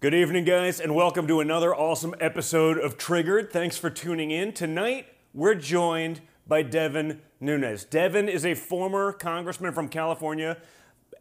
Good evening, guys, and welcome to another awesome episode of Triggered. Thanks for tuning in. Tonight, we're joined by Devin Nunes. Devin is a former congressman from California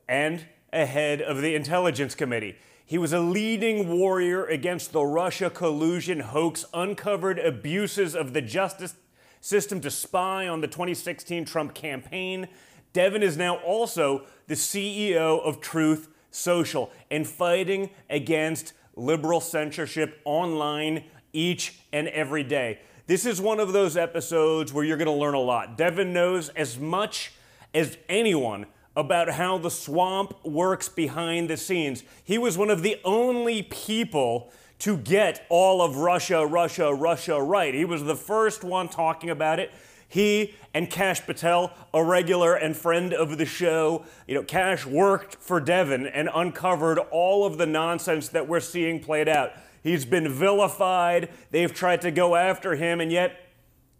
and a head of the Intelligence Committee. He was a leading warrior against the Russia collusion hoax, uncovered abuses of the justice system to spy on the 2016 Trump campaign. Devin is now also the CEO of Truth Social and fighting against liberal censorship online each and every day. This is one of those episodes where you're going to learn a lot. Devin knows as much as anyone about how the swamp works behind the scenes. He was one of the only people to get all of Russia, Russia, Russia right. He was the first one talking about it. He and Kash Patel, a regular and friend of the show, you know, Kash worked for Devin and uncovered all of the nonsense that we're seeing played out. He's been vilified. They've tried to go after him, and yet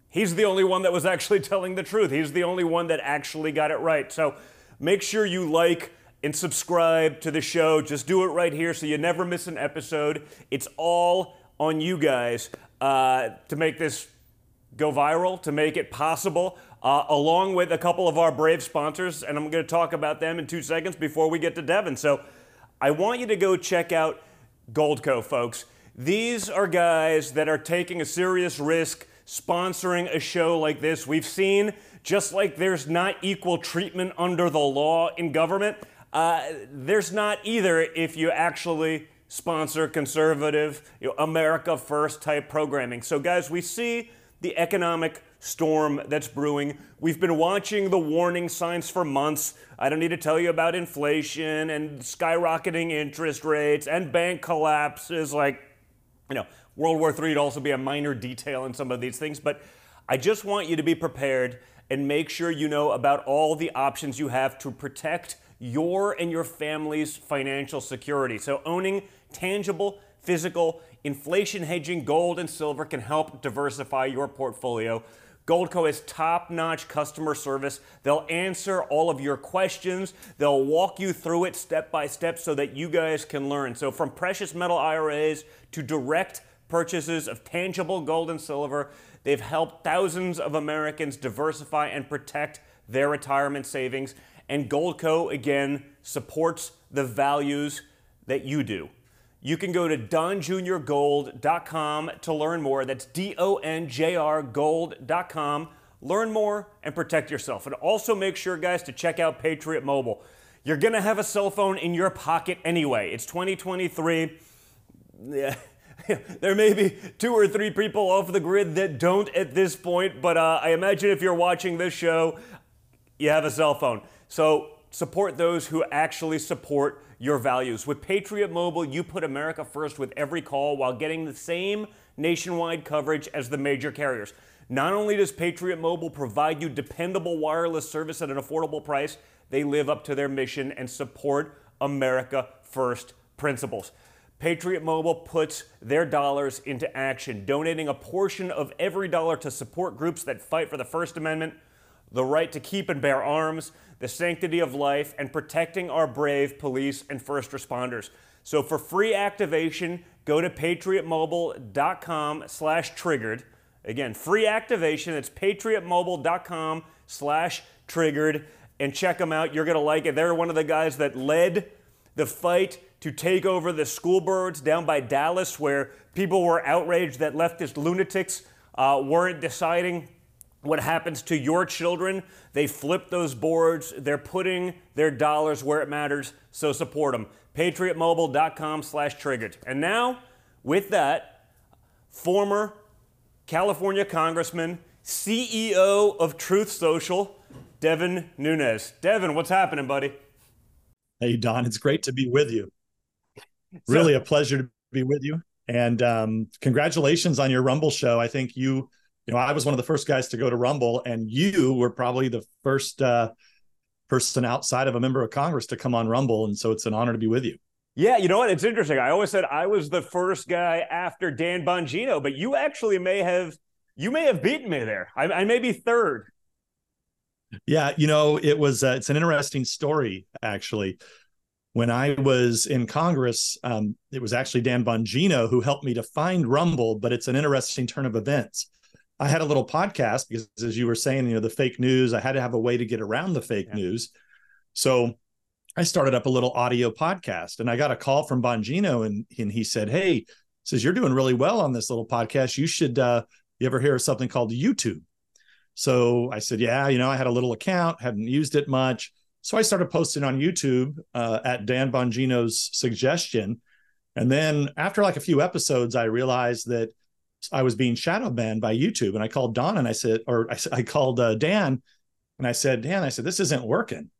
he's the only one that was actually telling the truth. He's the only one that actually got it right. So make sure you like and subscribe to the show. Just do it right here so you never miss an episode. It's all on you guys uh, to make this go viral, to make it possible, uh, along with a couple of our brave sponsors. And I'm going to talk about them in two seconds before we get to Devin. So I want you to go check out Goldco, folks. These are guys that are taking a serious risk sponsoring a show like this. We've seen, just like there's not equal treatment under the law in government, uh, there's not either if you actually sponsor conservative, you know, America First type programming. So, guys, we see the economic storm that's brewing. We've been watching the warning signs for months. I don't need to tell you about inflation and skyrocketing interest rates and bank collapses. Like, you know, World War III would also be a minor detail in some of these things. But I just want you to be prepared and make sure you know about all the options you have to protect your and your family's financial security. So, owning tangible, physical, inflation hedging gold and silver can help diversify your portfolio. Goldco has top notch customer service. They'll answer all of your questions. They'll walk you through it step by step so that you guys can learn. So, from precious metal IRAs to direct purchases of tangible gold and silver, they've helped thousands of Americans diversify and protect their retirement savings. And Goldco, again, supports the values that you do. You can go to donjrgold.com to learn more. That's D O N J R gold.com. Learn more and protect yourself. And also make sure, guys, to check out Patriot Mobile. You're going to have a cell phone in your pocket anyway. It's 2023. Yeah. there may be two or three people off the grid that don't at this point, but uh, I imagine if you're watching this show, you have a cell phone. So support those who actually support your values. With Patriot Mobile, you put America first with every call while getting the same nationwide coverage as the major carriers. Not only does Patriot Mobile provide you dependable wireless service at an affordable price, they live up to their mission and support America first principles. Patriot Mobile puts their dollars into action, donating a portion of every dollar to support groups that fight for the First Amendment, the right to keep and bear arms, the sanctity of life, and protecting our brave police and first responders. So for free activation, go to patriotmobile.com slash triggered. Again, free activation. It's patriotmobile.com slash triggered. And check them out. You're going to like it. They're one of the guys that led the fight to take over the school boards down by Dallas, where people were outraged that leftist lunatics uh, weren't deciding what happens to your children. They flip those boards. They're putting their dollars where it matters, so support them. PatriotMobile.com slash triggered. And now, with that, former California Congressman, CEO of Truth Social, Devin Nunes. Devin, what's happening, buddy? Hey, Don, it's great to be with you. Really so, a pleasure to be with you. And um, congratulations on your Rumble show. I think you you know, I was one of the first guys to go to Rumble, and you were probably the first uh, person outside of a member of Congress to come on Rumble, and so it's an honor to be with you. Yeah, you know what? It's interesting. I always said I was the first guy after Dan Bongino, but you actually may have you may have beaten me there. I, I may be third. Yeah, you know, it was uh, it's an interesting story actually. when I was in Congress, um, it was actually Dan Bongino who helped me to find Rumble, but it's an interesting turn of events. I had a little podcast because, as you were saying, you know, the fake news, I had to have a way to get around the fake yeah. news. So I started up a little audio podcast and I got a call from Bongino and, and he said, Hey, says, You're doing really well on this little podcast. You should, uh, you ever hear of something called YouTube? So I said, Yeah, you know, I had a little account, hadn't used it much. So I started posting on YouTube uh, at Dan Bongino's suggestion. And then after like a few episodes, I realized that I was being shadow banned by YouTube. And I called Don and I said, or I, I called uh, Dan and I said, Dan, I said, this isn't working.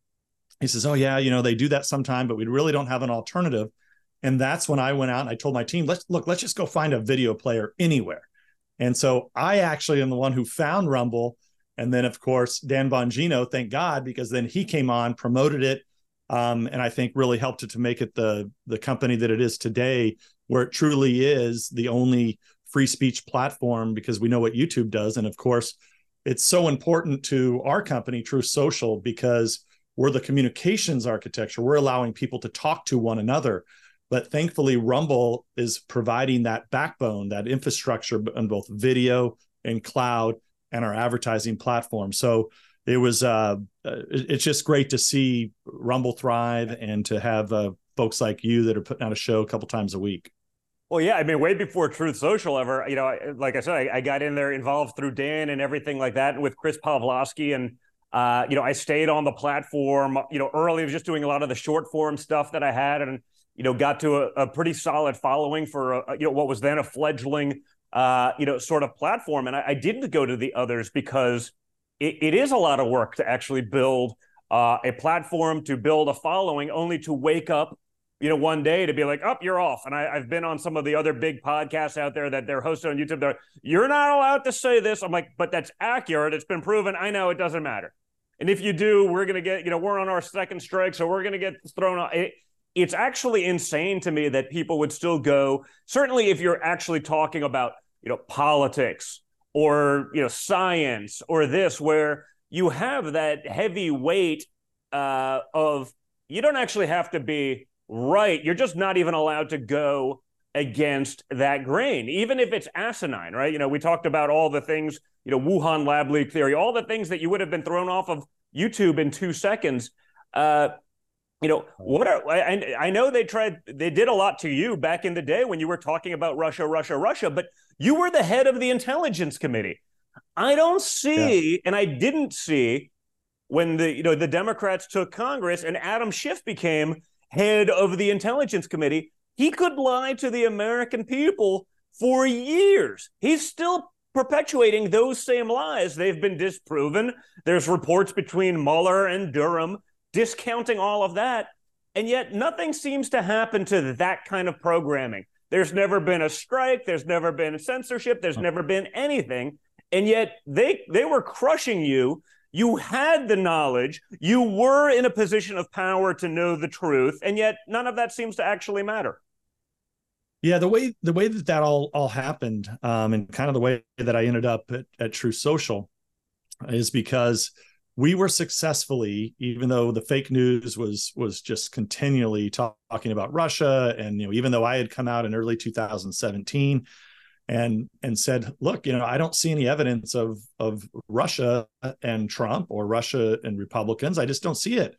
He says, Oh, yeah, you know, they do that sometime, but we really don't have an alternative. And that's when I went out and I told my team, let's look, let's just go find a video player anywhere. And so I actually am the one who found Rumble and then, of course, Dan Bongino, thank God, because then he came on, promoted it, um, and I think really helped it to make it the the company that it is today, where it truly is the only free speech platform. Because we know what YouTube does, and of course, it's so important to our company, Truth Social, because we're the communications architecture. We're allowing people to talk to one another. But thankfully, Rumble is providing that backbone, that infrastructure on both video and cloud and our advertising platform. So it was uh, uh it's just great to see Rumble thrive and to have uh, folks like you that are putting out a show a couple times a week. Well, yeah, I mean, way before Truth Social ever, you know, like I said, I, I got in there involved through Dan and everything like that, with Chris Pavlovski, and uh, you know, I stayed on the platform, you know, early, was just doing a lot of the short form stuff that I had, and you know, got to a, a pretty solid following for a, you know what was then a fledgling uh, you know, sort of platform. And I, I didn't go to the others because it, it is a lot of work to actually build uh, a platform, to build a following, only to wake up, you know, one day to be like, "Up, oh, you're off." And I, have been on some of the other big podcasts out there that they're hosted on YouTube. They're, "You're not allowed to say this." I'm like, "But that's accurate. It's been proven. I know it doesn't matter." And if you do, we're gonna get, you know, we're on our second strike, so we're gonna get thrown off. It, it's actually insane to me that people would still go certainly if you're actually talking about you know politics or you know science or this where you have that heavy weight uh, of you don't actually have to be right. You're just not even allowed to go against that grain even if it's asinine right? You know we talked about all the things you know wuhan lab leak theory all the things that you would have been thrown off of youtube in two seconds. Uh, you know what are I, I know they tried they did a lot to you back in the day when you were talking about russia russia russia but you were the head of the intelligence committee. I don't see yeah. and i didn't see when the you know the democrats took congress and adam schiff became head of the intelligence committee he could lie to the american people for years he's still perpetuating those same lies they've been disproven there's reports between mueller and durham discounting all of that. And yet nothing seems to happen to that kind of programming. There's never been a strike, there's never been censorship, there's oh. never been anything. And yet they they were crushing you. You had the knowledge, you were in a position of power to know the truth, and yet none of that seems to actually matter. Yeah, the way the way that that all all happened, um, and kind of the way that I ended up at, at Truth Social, is because we were successfully even though the fake news was was just continually talk, talking about russia and you know even though i had come out in early 2017 and and said look you know i don't see any evidence of of russia and trump or russia and republicans. I just don't see it.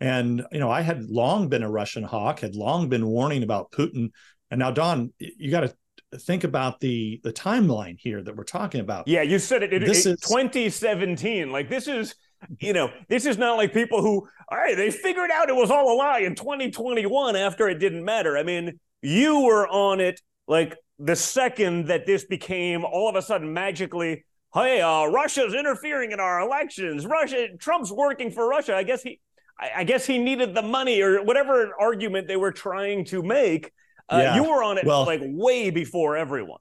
And you know i had long been a russian hawk had long been warning about putin. And now don you got to think about the the timeline here that we're talking about. Yeah you said it, it, this it, is 2017 like this is you know, this is not like people who, all right, they figured out it was all a lie in 2021 after it didn't matter. I mean, you were on it like the second that this became all of a sudden magically, hey, uh, Russia's interfering in our elections. Russia, Trump's working for Russia. I guess he, I, I guess he needed the money or whatever argument they were trying to make. Uh, yeah. You were on it well, like way before everyone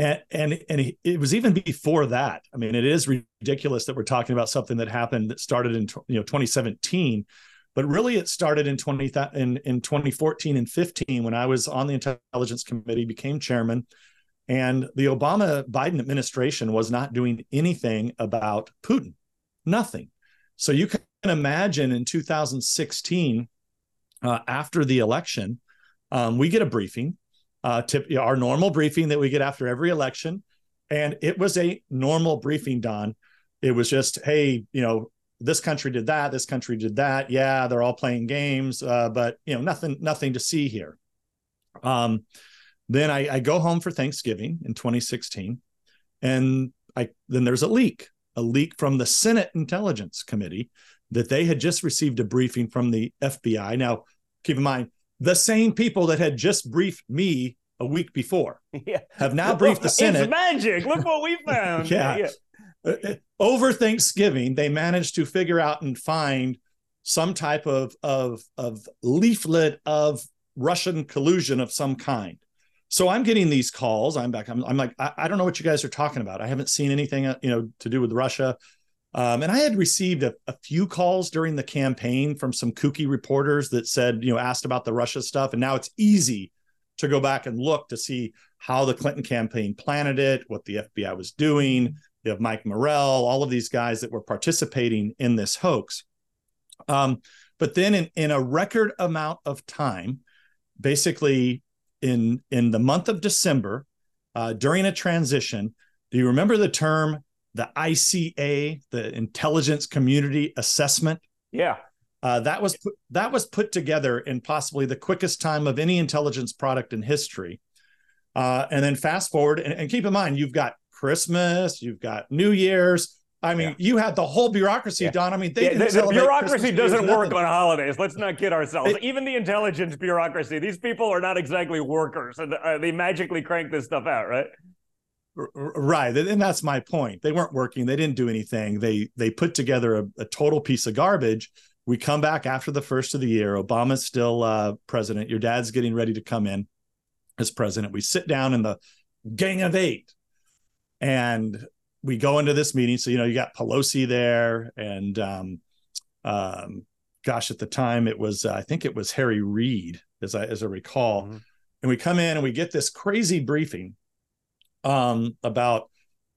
and and and it was even before that. I mean, it is ridiculous that we're talking about something that happened that started in you know 2017, but really it started in 20 in in 2014 and 15 when I was on the intelligence committee, became chairman, and the Obama Biden administration was not doing anything about Putin, nothing. So you can imagine in 2016 uh, after the election, um, we get a briefing, uh, tip, our normal briefing that we get after every election. And it was a normal briefing, Don. It was just, hey, you know, this country did that, this country did that. Yeah, they're all playing games, uh, but you know, nothing, nothing to see here. Um, then I, I go home for Thanksgiving in 2016, and I then there's a leak, a leak from the Senate Intelligence Committee that they had just received a briefing from the FBI. Now, keep in mind, the same people that had just briefed me a week before yeah. have now briefed the Senate. It's magic. Look what we found. yeah. yeah. Over Thanksgiving, they managed to figure out and find some type of, of, of leaflet of Russian collusion of some kind. So I'm getting these calls. I'm back. I'm, I'm like, I, I, don't know what you guys are talking about. I haven't seen anything, uh, you know, to do with Russia. Um, and I had received a, a, few calls during the campaign from some kooky reporters that said, you know, asked about the Russia stuff. And now it's easy to go back and look to see how the Clinton campaign planted it, what the FBI was doing. You have Mike Morell, all of these guys that were participating in this hoax. Um, but then in, in a record amount of time, basically in in the month of December, uh, during a transition, do you remember the term the ICA, the Intelligence Community Assessment. Yeah. Uh, that was put, that was put together in possibly the quickest time of any intelligence product in history. Uh, and then fast forward, and, and, keep in mind, you've got Christmas, you've got New Year's. I mean, yeah. you had the whole bureaucracy, yeah. Don. I mean, yeah, the, bureaucracy doesn't work on holidays. Let's not kid ourselves. It, Even the intelligence bureaucracy, these people are not exactly workers, and uh, they magically crank this stuff out, right? right and that's my point they weren't working they didn't do anything they they put together a, a total piece of garbage we come back after the first of the year obama's still uh, president your dad's getting ready to come in as president we sit down in the gang of eight and we go into this meeting so you know you got pelosi there and um, um, gosh at the time it was uh, i think it was harry reid as i as i recall mm-hmm. and we come in and we get this crazy briefing um, about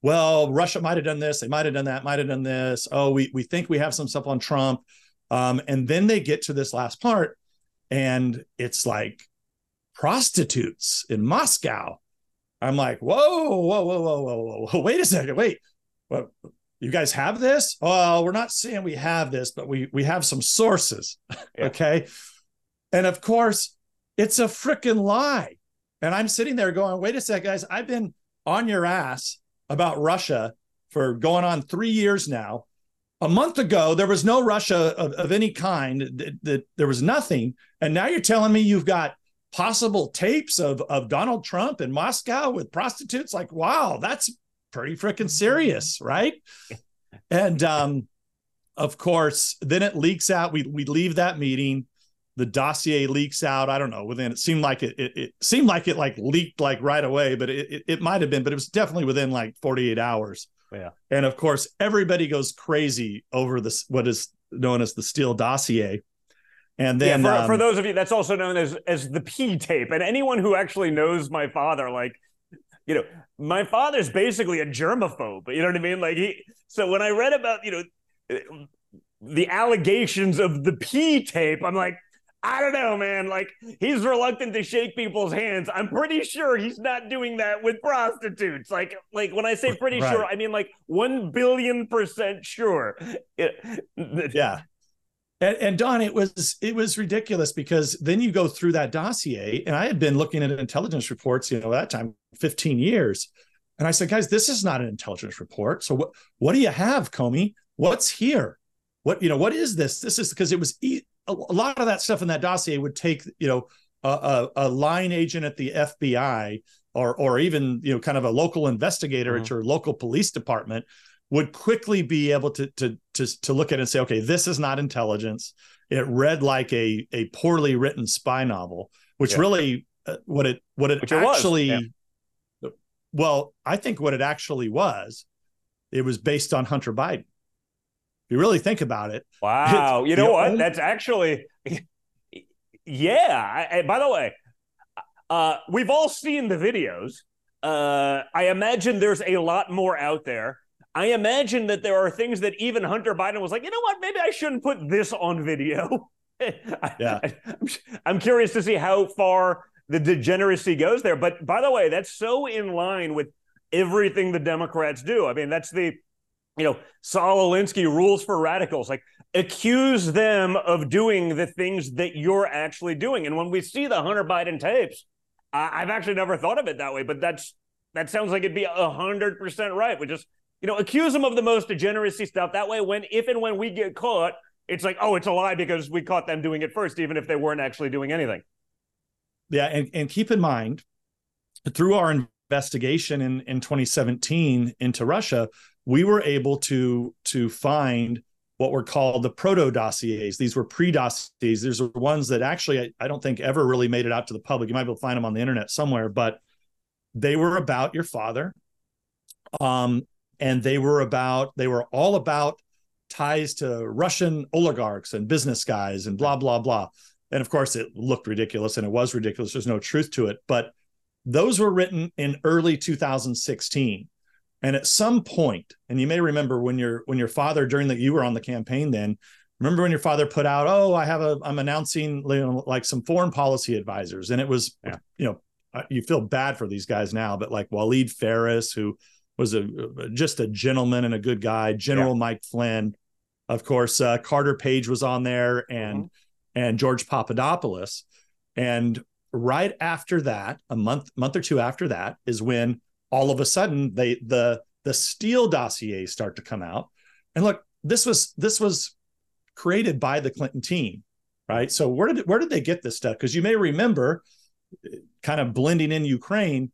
well, Russia might have done this, they might have done that, might have done this. Oh, we we think we have some stuff on Trump. Um, and then they get to this last part, and it's like prostitutes in Moscow. I'm like, whoa, whoa, whoa, whoa, whoa, whoa, wait a second, wait. What you guys have this? Oh, we're not saying we have this, but we we have some sources. Yeah. okay. And of course, it's a freaking lie. And I'm sitting there going, wait a sec, guys, I've been on your ass about Russia for going on three years now. A month ago, there was no Russia of, of any kind. That, that there was nothing, and now you're telling me you've got possible tapes of of Donald Trump in Moscow with prostitutes. Like, wow, that's pretty freaking serious, right? And um, of course, then it leaks out. We we leave that meeting the dossier leaks out. I don't know. Within it seemed like it, it, it seemed like it like leaked like right away, but it, it, it might have been, but it was definitely within like 48 hours. Yeah. And of course, everybody goes crazy over this what is known as the Steele dossier. And then yeah, for, um, for those of you, that's also known as as the P tape. And anyone who actually knows my father, like, you know, my father's basically a germaphobe. You know what I mean? Like he. So when I read about you know the allegations of the P tape, I'm like, I don't know, man. Like he's reluctant to shake people's hands. I'm pretty sure he's not doing that with prostitutes. Like, like when I say pretty right. sure, I mean like one billion percent sure. yeah. And, and Don, it was it was ridiculous because then you go through that dossier, and I had been looking at intelligence reports, you know, that time 15 years, and I said, guys, this is not an intelligence report. So what what do you have, Comey? What's here? What you know? What is this? This is because it was e- a lot of that stuff in that dossier would take you know a, a, a line agent at the FBI or or even you know kind of a local investigator mm-hmm. at your local police department would quickly be able to to to to look at it and say, okay, this is not intelligence. It read like a a poorly written spy novel, which yeah. really uh, what it what it which actually. It yeah. Well, I think what it actually was, it was based on Hunter Biden If you really think about it. Wow. You know what? Only- That's actually, yeah. I, I, by the way, uh, we've all seen the videos. Uh, I imagine there's a lot more out there. I imagine that there are things that even Hunter Biden was like, you know what? Maybe I shouldn't put this on video. yeah. I, I'm curious to see how far the degeneracy goes there. But by the way, that's so in line with everything the Democrats do. I mean, that's the, you know, Saul Alinsky rules for radicals. Like accuse them of doing the things that you're actually doing. And when we see the Hunter Biden tapes, I've actually never thought of it that way, but that's that sounds like it'd be a hundred percent right. We just, you know, accuse them of the most degeneracy stuff. That way, when if and when we get caught, it's like, oh, it's a lie because we caught them doing it first, even if they weren't actually doing anything. Yeah, and, and keep in mind, through our investigation in, in 2017 into Russia, we were able to to find what were called the proto dossiers. These were pre dossiers. These are ones that actually I, I, don't think ever really made it out to the public. You might be able to find them on the internet somewhere, but they were about your father. Um, and they were about, they were all about ties to Russian oligarchs and business guys and blah, blah, blah. And of course, it looked ridiculous and it was ridiculous. There's no truth to it. But those were written in early 2016. And at some point, and you may remember when your when your father during that you were on the campaign then, remember when your father put out, "Oh, I have a I'm announcing you know, like some foreign policy advisors," and it was yeah. you know uh, you feel bad for these guys now, but like Waleed Phares, who was a just a gentleman and a good guy, General yeah. Mike Flynn, of course, uh, Carter Page was on there, and mm-hmm. and George Papadopoulos, and right after that, a month month or two after that, is when all of a sudden they the the Steele dossiers start to come out. And look, this was this was created by the Clinton team, right? So where did where did they get this stuff? Because you may remember, kind of blending in Ukraine.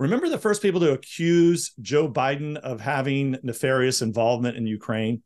Remember the first people to accuse Joe Biden of having nefarious involvement in Ukraine?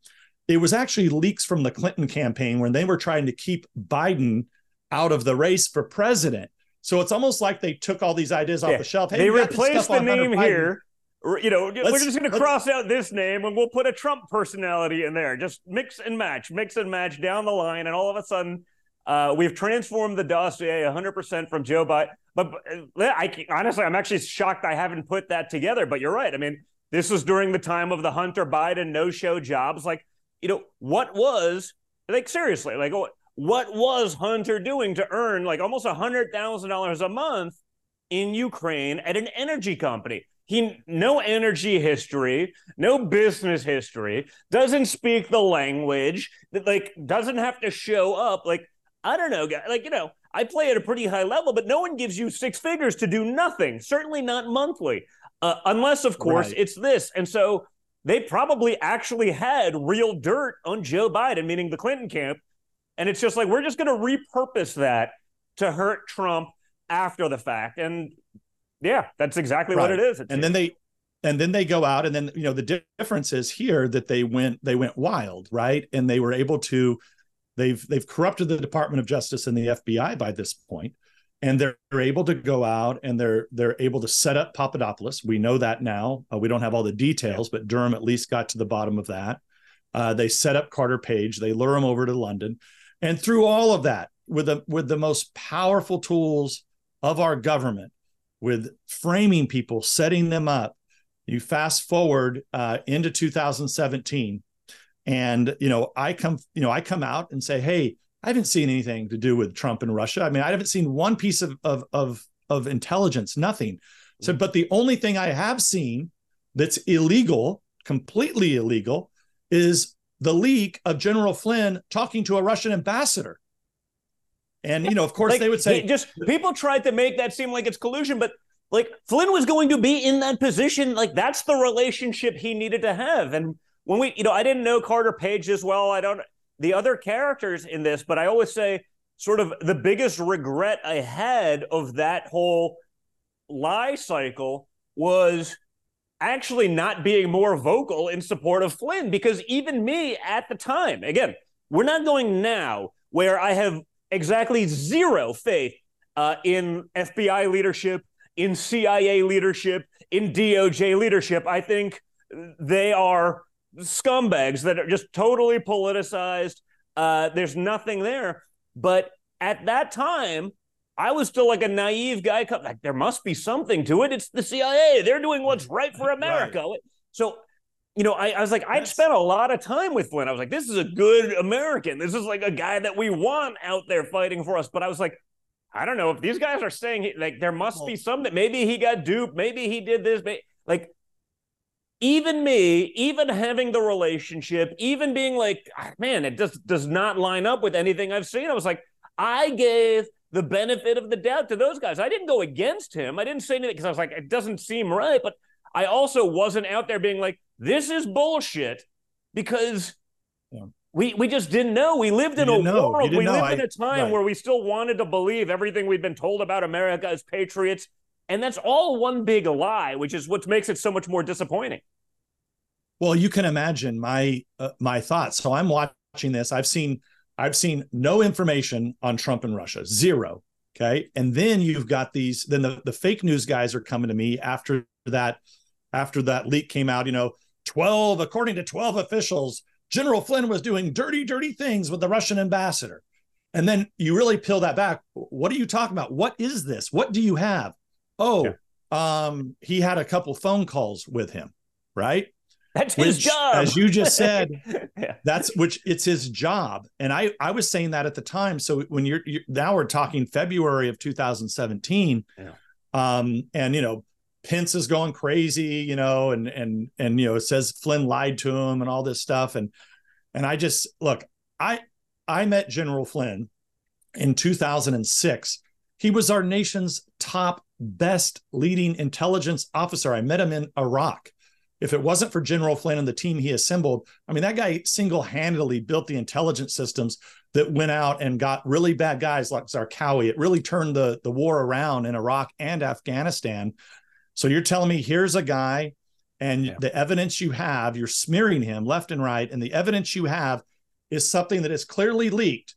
It was actually leaks from the Clinton campaign when they were trying to keep Biden out of the race for president. So it's almost like they took all these ideas off the shelf. Hey, they replaced the name here. You know, let's, we're just going to cross out this name and we'll put a Trump personality in there. Just mix and match, mix and match down the line, and all of a sudden, uh, we've transformed the dossier 100% from Joe Biden. But uh, I honestly, I'm actually shocked I haven't put that together. But you're right. I mean, this was during the time of the Hunter Biden no-show jobs. Like, you know, what was like seriously, like what was Hunter doing to earn like almost a hundred thousand dollars a month in Ukraine at an energy company? He no energy history, no business history, doesn't speak the language, that like doesn't have to show up. Like, I don't know, like, you know, I play at a pretty high level, but no one gives you six figures to do nothing, certainly not monthly. Uh, unless, of course, right. it's this. And so they probably actually had real dirt on Joe Biden, meaning the Clinton camp, and it's just like, we're just going to repurpose that to hurt Trump after the fact. And yeah, that's exactly right. what it is. and then they, and then they go out and then, you know, the difference is here that they went, they went wild, right? And they were able to, they've, they've corrupted the Department of Justice and the FBI by this point and they're, they're, able to go out and they're they're able to set up Papadopoulos. We know that now. Uh, we don't have all the details, but Durham at least got to the bottom of that. Uh, they set up Carter Page. They lure him over to London. And through all of that, with the with the most powerful tools of our government, with framing people, setting them up, you fast forward uh, into 2017, and you know I come you know I come out and say, hey, I haven't seen anything to do with Trump and Russia. I mean, I haven't seen one piece of of of, of intelligence, nothing. So, mm-hmm. but the only thing I have seen that's illegal, completely illegal, is the leak of General Flynn talking to a Russian ambassador. And you know, of course, like, they would say just people tried to make that seem like it's collusion, but like Flynn was going to be in that position. Like that's the relationship he needed to have. And when we, you know, I didn't know Carter Page as well. I don't the other characters in this, but I always say sort of the biggest regret I had of that whole lie cycle was actually not being more vocal in support of Flynn because even me at the time, again, we're not going now where I have exactly zero faith uh, in FBI leadership, in CIA leadership, in DOJ leadership. I think they are scumbags that are just totally politicized. Uh, there's nothing there. But at that time, I was still like a naive guy. Like there must be something to it. It's the CIA. They're doing what's right for America. Right. So you know, I, I was like, I'd spent a lot of time with Flynn. I was like, this is a good American. This is like a guy that we want out there fighting for us. But I was like, I don't know if these guys are saying like there must be some that maybe he got duped, maybe he did this, like even me, even having the relationship, even being like, ah, man, it just does not line up with anything I've seen. I was like, I gave the benefit of the doubt to those guys. I didn't go against him. I didn't say anything because I was like, it doesn't seem right. But I also wasn't out there being like, this is bullshit because yeah. we we just didn't know. We lived in a know. world. We lived in a time right. where we still wanted to believe everything we'd been told about America as patriots. And that's all one big lie, which is what makes it so much more disappointing. Well, you can imagine my uh, my thoughts. So I'm watching this. I've seen I've seen no information on Trump and Russia, zero. Okay, and then you've got these. Then the the fake news guys are coming to me after that after that leak came out. You know, twelve according to twelve officials, General Flynn was doing dirty, dirty things with the Russian ambassador. And then you really peel that back. What are you talking about? What is this? What do you have? Oh, yeah. um, he had a couple phone calls with him, right? That's his job. As you just said, yeah. that's which it's his job. And I I was saying that at the time. So when you're, you're now we're talking February of 2017. Yeah. Um, and you know, Pence is going crazy, you know, and and and you know, it says Flynn lied to him and all this stuff. And and I just look, I I met General Flynn in 2006. He was our nation's top best leading intelligence officer. I met him in Iraq if it wasn't for General Flynn and the team he assembled, I mean, that guy single handedly built the intelligence systems that went out and got really bad guys like Zarqawi. It really turned the, the war around in Iraq and Afghanistan. So you're telling me here's a guy and yeah. the evidence you have, you're smearing him left and right. And the evidence you have is something that is clearly leaked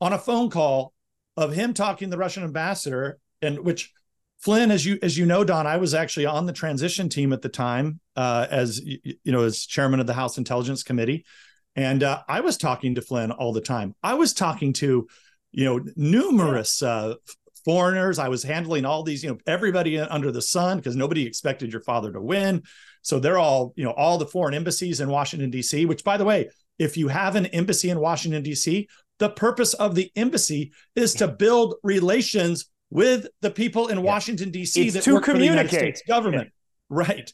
on a phone call of him talking to the Russian ambassador, and which Flynn, as you as you know, Don, I was actually on the transition team at the time, uh, as you know, as chairman of the House Intelligence Committee, and uh, I was talking to Flynn all the time. I was talking to, you know, numerous uh, foreigners. I was handling all these, you know, everybody under the sun because nobody expected your father to win. So they're all, you know, all the foreign embassies in Washington D.C. Which, by the way, if you have an embassy in Washington D.C., the purpose of the embassy is to build relations with the people in yeah. Washington D.C. that work for the United States government, yeah. right?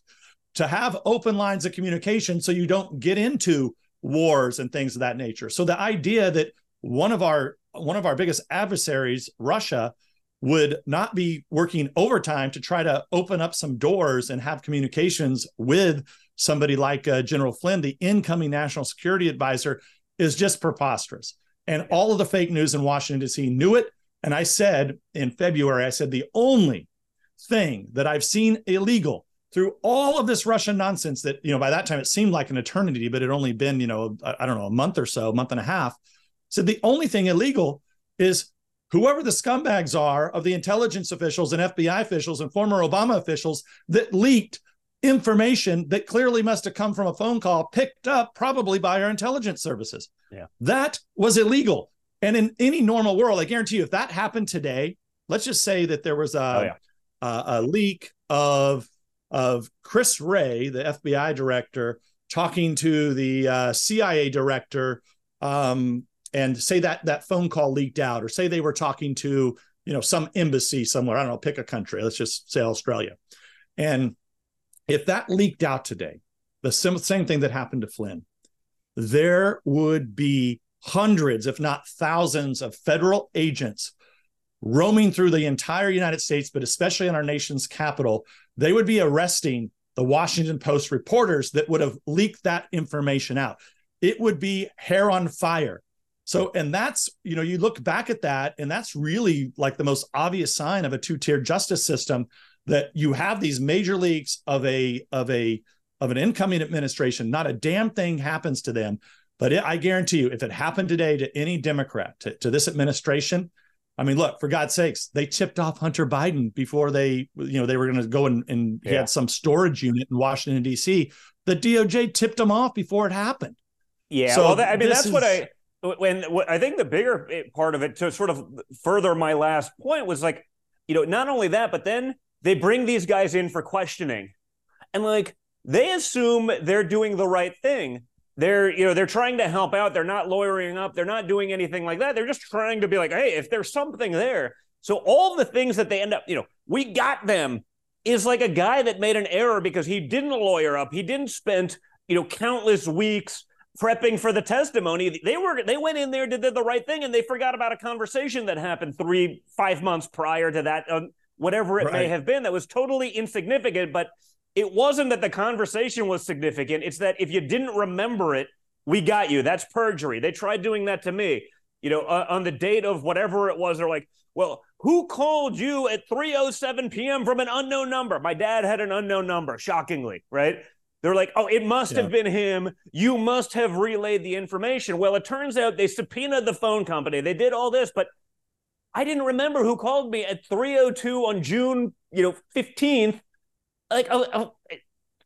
To have open lines of communication so you don't get into wars and things of that nature. So the idea that one of our one of our biggest adversaries, Russia, would not be working overtime to try to open up some doors and have communications with somebody like uh, General Flynn, the incoming national security advisor, is just preposterous. And all of the fake news in Washington D.C. knew it and I said in February, I said, the only thing that I've seen illegal through all of this Russian nonsense that, you know, by that time it seemed like an eternity, but it only been, you know, I don't know, a month or so, a month and a half. Said the only thing illegal is whoever the scumbags are of the intelligence officials and FBI officials and former Obama officials that leaked information that clearly must have come from a phone call picked up probably by our intelligence services. Yeah. That was illegal. And in any normal world, I guarantee you, if that happened today, let's just say that there was a, oh, yeah. a, a leak of of Chris Wray, the FBI director, talking to the uh, CIA director, um, and say that that phone call leaked out, or say they were talking to you know some embassy somewhere. I don't know, pick a country. Let's just say Australia. And if that leaked out today, the same, same thing that happened to Flynn, there would be hundreds, if not thousands, of federal agents roaming through the entire United States, but especially in our nation's capital, they would be arresting the Washington Post reporters that would have leaked that information out. It would be hair on fire. So, and that's, you know, you look back at that, and that's really like the most obvious sign of a two-tier justice system that you have these major leaks of a of a of an incoming administration. Not a damn thing happens to them. But it, I guarantee you, if it happened today to any Democrat, to, to this administration, I mean, look, for God's sakes, they tipped off Hunter Biden before they, you know, they were going to go and, and yeah. he had some storage unit in Washington, D.C. The DOJ tipped him off before it happened. Yeah. So well, that, I mean, that's is... what I, when, when I think the bigger part of it to sort of further my last point was like, you know, not only that, but then they bring these guys in for questioning. And like, they assume they're doing the right thing. They're, you know, they're trying to help out. They're not lawyering up. They're not doing anything like that. They're just trying to be like, hey, if there's something there. So all the things that they end up, you know, we got them is like a guy that made an error because he didn't lawyer up. He didn't spend, you know, countless weeks prepping for the testimony. They were they went in there, did the right thing, and they forgot about a conversation that happened three, five months prior to that, uh, whatever it right. may have been, that was totally insignificant. But it wasn't that the conversation was significant. It's that if you didn't remember it, we got you. That's perjury. They tried doing that to me. You know, uh, on the date of whatever it was, they're like, well, who called you at 3:07 p.m. from an unknown number? My dad had an unknown number, shockingly, right? They're like, oh, it must yeah. have been him. You must have relayed the information. Well, it turns out they subpoenaed the phone company. They did all this, but I didn't remember who called me at 3:02 on June, you know, 15th, like uh, uh,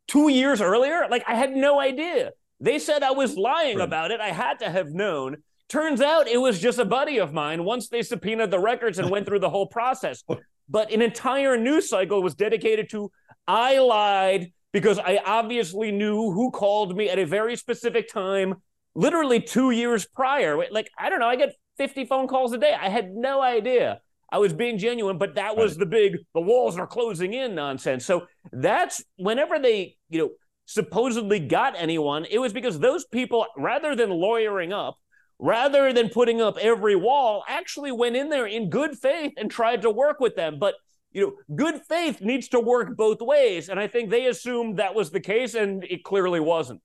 two years earlier. Like I had no idea. They said I was lying right. about it. I had to have known. Turns out it was just a buddy of mine once they subpoenaed the records and went through the whole process. But an entire news cycle was dedicated to I lied because I obviously knew who called me at a very specific time, literally two years prior. Like, I don't know, I get 50 phone calls a day. I had no idea. I was being genuine, but that was right. the big, the walls are closing in nonsense. So that's whenever they, you know, supposedly got anyone, it was because those people, rather than lawyering up, rather than putting up every wall, actually went in there in good faith and tried to work with them. But you know, good faith needs to work both ways. And I think they assumed that was the case, and it clearly wasn't.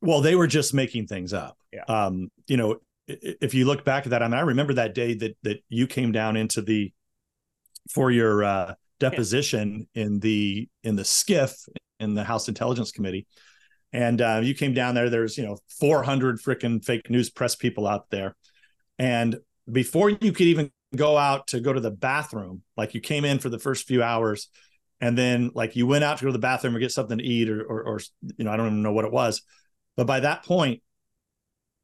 Well, they were just making things up. Yeah. Um, you know, if you look back at that, I mean, I remember that day that that you came down into the for your uh, deposition yeah. in the in the SCIF in the House Intelligence Committee, and uh, you came down there. There's you know 400 freaking fake news press people out there, and before you could even go out to go to the bathroom, like you came in for the first few hours, and then like you went out to go to the bathroom or get something to eat, or or, or you know I don't even know what it was, but by that point,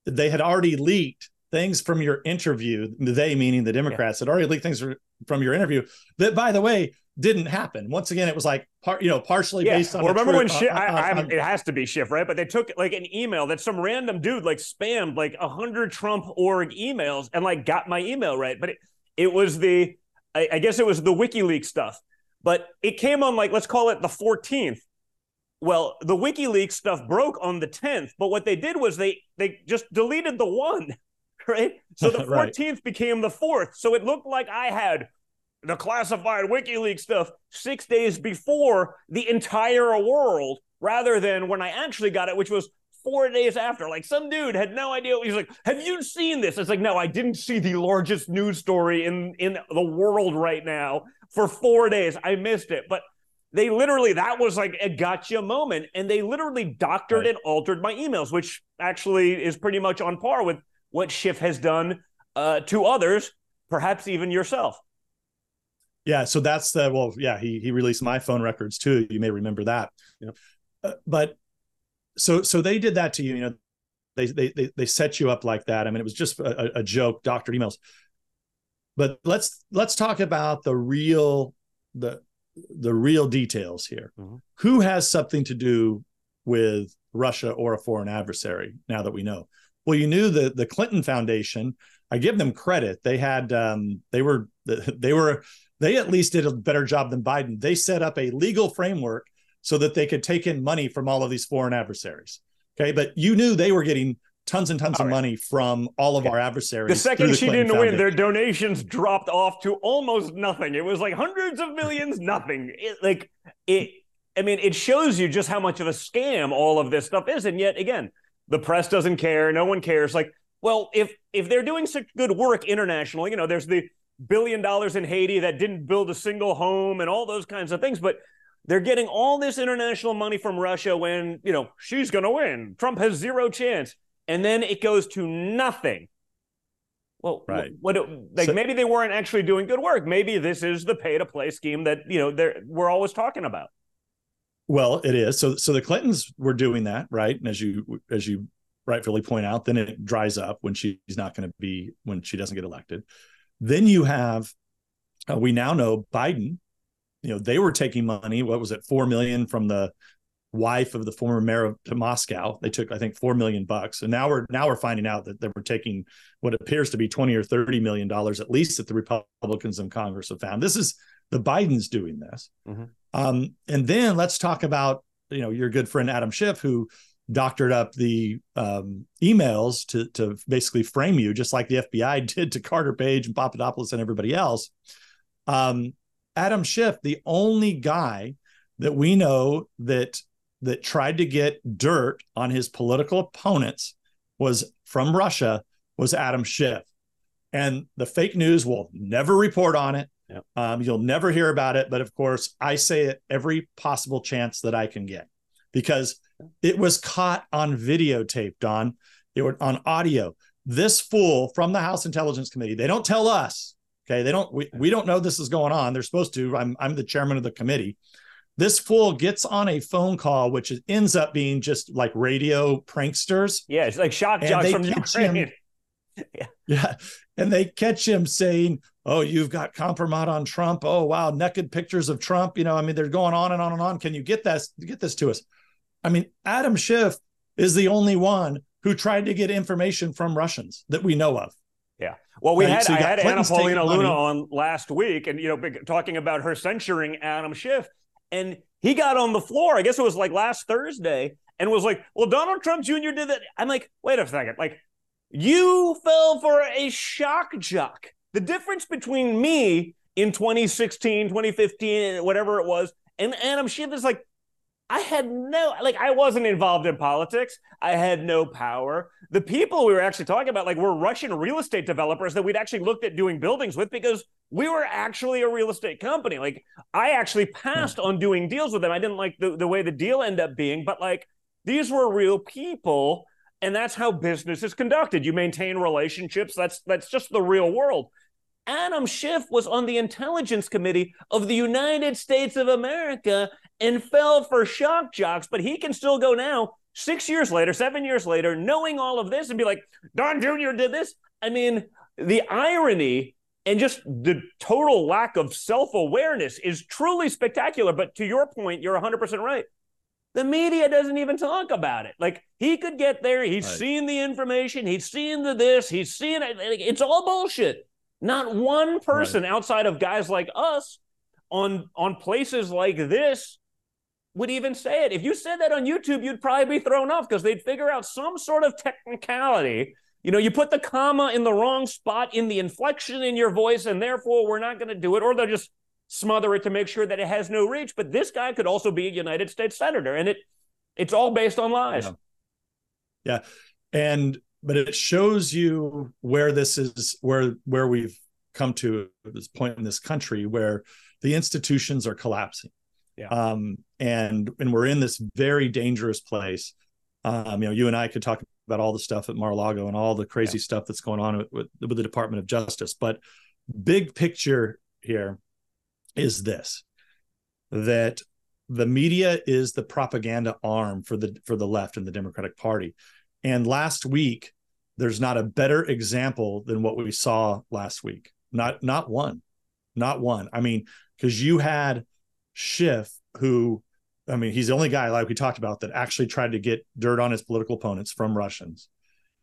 they had already leaked things from your interview. They meaning the Democrats yeah. had already leaked things from your interview that, by the way, didn't happen. Once again, it was like part, you know, partially yeah. based on. Well, remember when Schiff? I, I, it has to be Schiff, right? But they took like an email that some random dude like spammed like a hundred Trump org emails and like got my email right. But it, it was the, I, I guess it was the WikiLeaks stuff. But it came on like let's call it the 14th. Well, the WikiLeaks stuff broke on the 10th, but what they did was they they just deleted the one, right? So the 14th right. became the 4th. So it looked like I had the classified WikiLeaks stuff six days before the entire world, rather than when I actually got it, which was four days after. Like some dude had no idea. He's like, "Have you seen this?" It's like, "No, I didn't see the largest news story in in the world right now for four days. I missed it." But they literally that was like a gotcha moment, and they literally doctored right. and altered my emails, which actually is pretty much on par with what Schiff has done uh, to others, perhaps even yourself. Yeah, so that's the well, yeah, he he released my phone records too. You may remember that. Yep. Uh, but so so they did that to you. You know, they they they, they set you up like that. I mean, it was just a, a joke, doctored emails. But let's let's talk about the real the the real details here. Mm-hmm. Who has something to do with Russia or a foreign adversary? Now that we know, well, you knew the the Clinton Foundation. I give them credit. They had um, they were they were they at least did a better job than Biden. They set up a legal framework so that they could take in money from all of these foreign adversaries. Okay. But you knew they were getting tons and tons all of right. money from all of our adversaries. The second the she Clinton didn't Foundation. win, their donations dropped off to almost nothing. It was like hundreds of millions, nothing. It, like it. I mean, it shows you just how much of a scam all of this stuff is. And yet, again, the press doesn't care. No one cares. Like, well, if if they're doing such good work internationally, you know, there's the billion dollars in Haiti that didn't build a single home and all those kinds of things. But they're getting all this international money from Russia when, you know, she's going to win. Trump has zero chance. And then it goes to nothing. Well, right. what, like so, maybe they weren't actually doing good work. Maybe this is the pay to play scheme that, you know, they're, we're always talking about. Well, it is. So so the Clintons were doing that, right? And as you as you rightfully point out, then it dries up when she's not going to be when she doesn't get elected. Then you have, uh, we now know Biden, you know, they were taking money. What was it, four million from the wife of the former mayor of Moscow. They took, I think, four million bucks, and now we're now we're finding out that they were taking what appears to be twenty or thirty million dollars, at least that the Republicans in Congress have found. This is the Bidens doing this, mm-hmm. um, and then let's talk about you know your good friend Adam Schiff, who doctored up the um, emails to to basically frame you, just like the FBI did to Carter Page and Papadopoulos and everybody else. Um, Adam Schiff, the only guy that we know that that tried to get dirt on his political opponents was from Russia was Adam Schiff. And the fake news will never report on it. Yep. Um, you'll never hear about it. But of course, I say it every possible chance that I can get because it was caught on videotape, Don. It was on audio. This fool from the House Intelligence Committee, they don't tell us. Okay. They don't, we, we don't know this is going on. They're supposed to. I'm, I'm the chairman of the committee. This fool gets on a phone call, which ends up being just like radio pranksters. Yeah, it's like shock jocks from Ukraine. Him, yeah. yeah. And they catch him saying, Oh, you've got compromise on Trump. Oh, wow, naked pictures of Trump. You know, I mean, they're going on and on and on. Can you get this, get this to us? I mean, Adam Schiff is the only one who tried to get information from Russians that we know of. Yeah. Well, we right? had so I had Anna Paulina Luna on last week, and you know, talking about her censoring Adam Schiff, and he got on the floor, I guess it was like last Thursday, and was like, well, Donald Trump Jr. did that. I'm like, wait a second. Like, you fell for a shock jock. The difference between me in 2016, 2015, whatever it was, and Adam Schiff is like, I had no, like, I wasn't involved in politics. I had no power. The people we were actually talking about, like, were Russian real estate developers that we'd actually looked at doing buildings with because we were actually a real estate company. Like, I actually hmm. passed on doing deals with them. I didn't like the, the way the deal ended up being, but like, these were real people. And that's how business is conducted. You maintain relationships. That's that's just the real world. Adam Schiff was on the intelligence committee of the United States of America and fell for shock jocks, but he can still go now, six years later, seven years later, knowing all of this and be like, Don Jr. did this. I mean, the irony and just the total lack of self awareness is truly spectacular. But to your point, you're 100% right. The media doesn't even talk about it. Like he could get there, he's right. seen the information, he's seen the this, he's seen it. It's all bullshit. Not one person right. outside of guys like us on on places like this would even say it. If you said that on YouTube, you'd probably be thrown off because they'd figure out some sort of technicality. You know, you put the comma in the wrong spot in the inflection in your voice, and therefore we're not going to do it, or they'll just smother it to make sure that it has no reach. But this guy could also be a United States senator, and it it's all based on lies. Yeah. yeah. And but it shows you where this is where where we've come to this point in this country where the institutions are collapsing. Yeah. Um, and and we're in this very dangerous place. Um, you know, you and I could talk about all the stuff at Mar-a-Lago and all the crazy yeah. stuff that's going on with, with, with the Department of Justice, but big picture here is this: that the media is the propaganda arm for the for the left and the Democratic Party. And last week, there's not a better example than what we saw last week. Not not one, not one. I mean, because you had Schiff, who, I mean, he's the only guy like we talked about that actually tried to get dirt on his political opponents from Russians,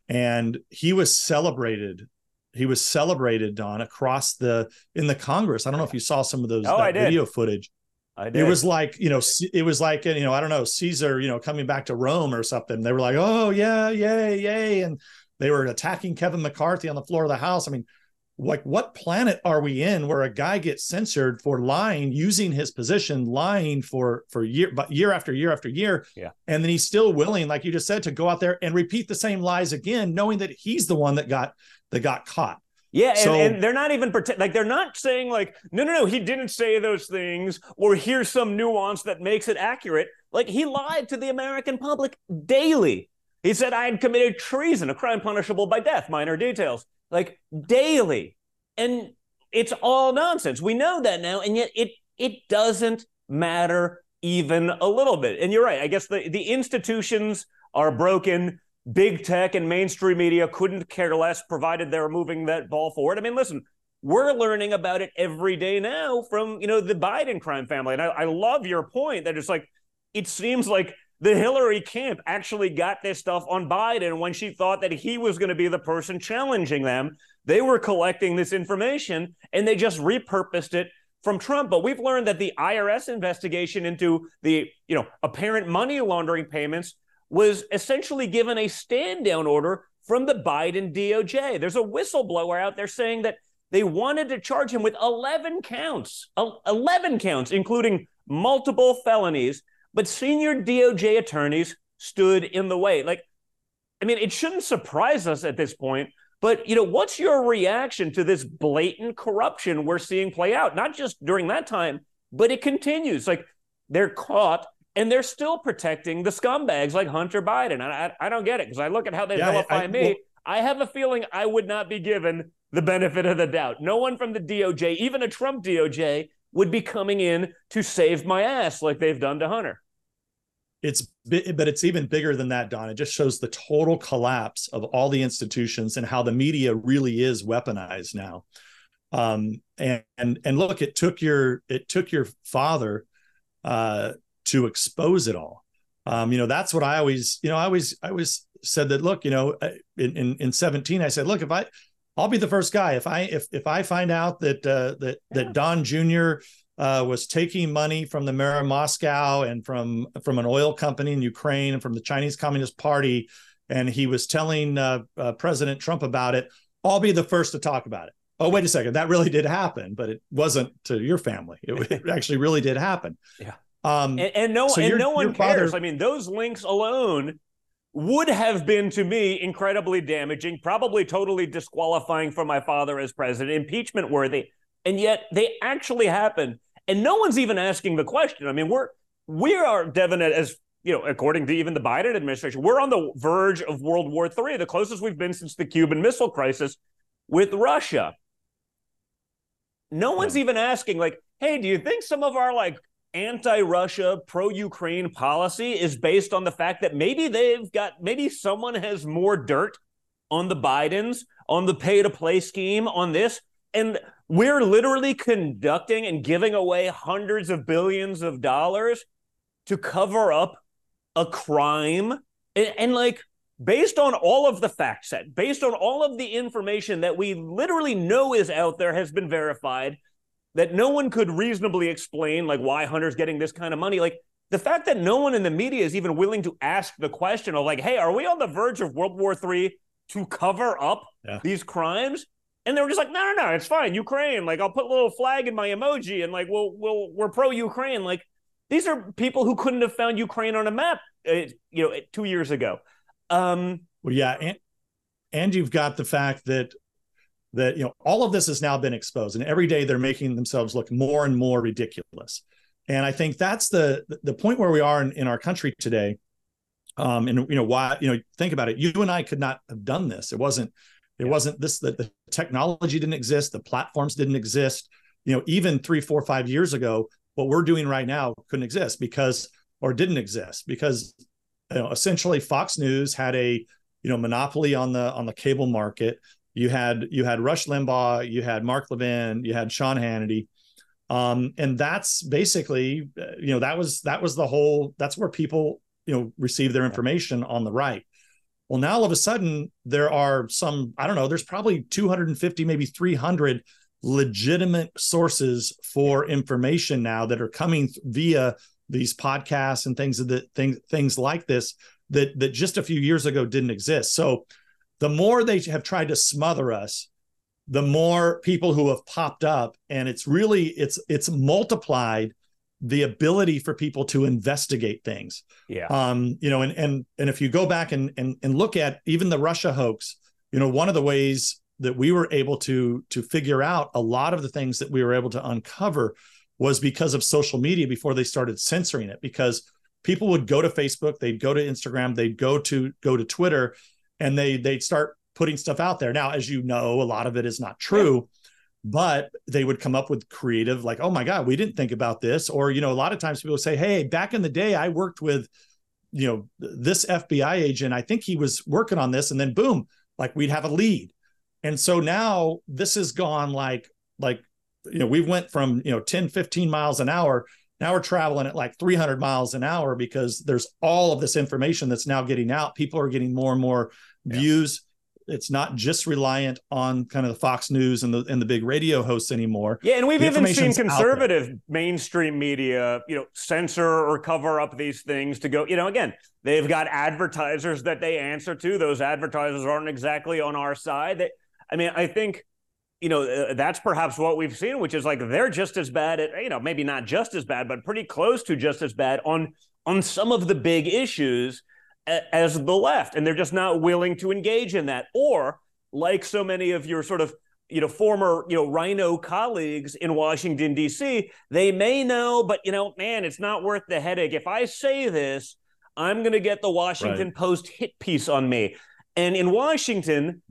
and he was celebrated. He was celebrated, Don, across the in the Congress. I don't know if you saw some of those oh, video footage. I did. It was like you know, it was like you know, I don't know, Caesar, you know, coming back to Rome or something. They were like, "Oh yeah, yay, yay!" and they were attacking Kevin McCarthy on the floor of the House. I mean, like what planet are we in where a guy gets censored for lying using his position lying for for year but year after year after year yeah and then he's still willing like you just said to go out there and repeat the same lies again knowing that he's the one that got that got caught yeah, so, and, and, they're not even pretend like they're not saying like no no no he didn't say those things or here's some nuance that makes it accurate. Like he lied to the American public daily. He said I had committed treason, a crime punishable by death, minor details like daily. And it's all nonsense. We know that now, and yet it it doesn't matter even a little bit. And you're right. I guess the, the institutions are broken. Big tech and mainstream media couldn't care less, provided they're moving that ball forward. I mean, listen, we're learning about it every day now from you know the Biden crime family. And I, I love your point that it's like it seems like the Hillary camp actually got this stuff on Biden when she thought that he was going to be the person challenging them. They were collecting this information and they just repurposed it from Trump. But we've learned that the IRS investigation into the, you know, apparent money laundering payments was essentially given a stand down order from the Biden DOJ. There's a whistleblower out there saying that they wanted to charge him with 11 counts, 11 counts, including multiple felonies but senior DOJ attorneys stood in the way. Like, I mean, it shouldn't surprise us at this point, but you know, what's your reaction to this blatant corruption we're seeing play out? Not just during that time, but it continues. Like they're caught and they're still protecting the scumbags like Hunter Biden. I, I, I don't get it because I look at how they yeah, vilify I, I, me. Well, I have a feeling I would not be given the benefit of the doubt. No one from the DOJ, even a Trump DOJ, would be coming in to save my ass like they've done to Hunter. It's but it's even bigger than that, Don. It just shows the total collapse of all the institutions and how the media really is weaponized now. Um, and and and look, it took your it took your father uh, to expose it all. Um, you know, that's what I always, you know, I always I always said that. Look, you know, in in, in 17, I said, look, if I I'll be the first guy if I if if I find out that uh, that that Don Jr. Uh, was taking money from the mayor of Moscow and from from an oil company in Ukraine and from the Chinese Communist Party, and he was telling uh, uh, President Trump about it. I'll be the first to talk about it. Oh, wait a second, that really did happen, but it wasn't to your family. It, it actually really did happen. Yeah. Um, and, and no, so and your, no one cares. Father, I mean, those links alone would have been to me incredibly damaging, probably totally disqualifying for my father as president, impeachment worthy. And yet they actually happened. And no one's even asking the question. I mean, we're we are, Devin, as you know, according to even the Biden administration, we're on the verge of World War III, the closest we've been since the Cuban Missile Crisis with Russia. No one's even asking, like, hey, do you think some of our like anti-Russia, pro-Ukraine policy is based on the fact that maybe they've got maybe someone has more dirt on the Bidens, on the pay-to-play scheme, on this, and we're literally conducting and giving away hundreds of billions of dollars to cover up a crime, and, and like based on all of the fact set, based on all of the information that we literally know is out there, has been verified that no one could reasonably explain like why Hunter's getting this kind of money. Like the fact that no one in the media is even willing to ask the question of like, hey, are we on the verge of World War III to cover up yeah. these crimes? And they were just like, no, no, no, it's fine. Ukraine. Like, I'll put a little flag in my emoji and like, we'll, we'll, we're pro Ukraine. Like, these are people who couldn't have found Ukraine on a map, uh, you know, two years ago. Um, well, yeah, and, and you've got the fact that that you know all of this has now been exposed and every day they're making themselves look more and more ridiculous. And i think that's the the point where we are in, in our country today um and you know why you know think about it. You and i could not have done this. It wasn't it wasn't this the, the technology didn't exist the platforms didn't exist you know even three four five years ago what we're doing right now couldn't exist because or didn't exist because you know essentially fox news had a you know monopoly on the on the cable market you had you had Rush Limbaugh, you had Mark Levin, you had Sean Hannity, um, and that's basically uh, you know that was that was the whole that's where people you know receive their information on the right. Well, now all of a sudden there are some I don't know there's probably 250 maybe 300 legitimate sources for information now that are coming via these podcasts and things that things things like this that that just a few years ago didn't exist. So the more they have tried to smother us the more people who have popped up and it's really it's it's multiplied the ability for people to investigate things. Yeah. Um you know and and and if you go back and and, and look at even the russia hoax you know one of the ways that we were able to to figure out a lot of the things that we were able to uncover was because of social media before they started censoring it because people would go to facebook they'd go to instagram they'd go to go to twitter and they they start putting stuff out there. Now, as you know, a lot of it is not true. Yeah. But they would come up with creative, like, oh my God, we didn't think about this. Or, you know, a lot of times people say, hey, back in the day, I worked with, you know, this FBI agent. I think he was working on this. And then boom, like we'd have a lead. And so now this has gone like, like, you know, we went from, you know, 10, 15 miles an hour Now we're traveling at like 300 miles an hour because there's all of this information that's now getting out. People are getting more and more yeah. views. It's not just reliant on kind of the Fox News and the and the big radio hosts anymore. Yeah, and we've the even seen conservative mainstream media, you know, censor or cover up these things to go. You know, again, they've got advertisers that they answer to. Those advertisers aren't exactly on our side. They, I mean, I think you know, uh, that's perhaps what we've seen, which is like they're just as bad at, you know, maybe not just as bad, but pretty close to just as bad on on some of the big issues as the left, and they're just not willing to engage in that. Or like so many of your sort of you know former you know RINO colleagues in Washington D.C., they may know, but you know, man, it's not worth the headache. If I say this, I'm going to get the Washington right. Post hit piece on me. And in Washington,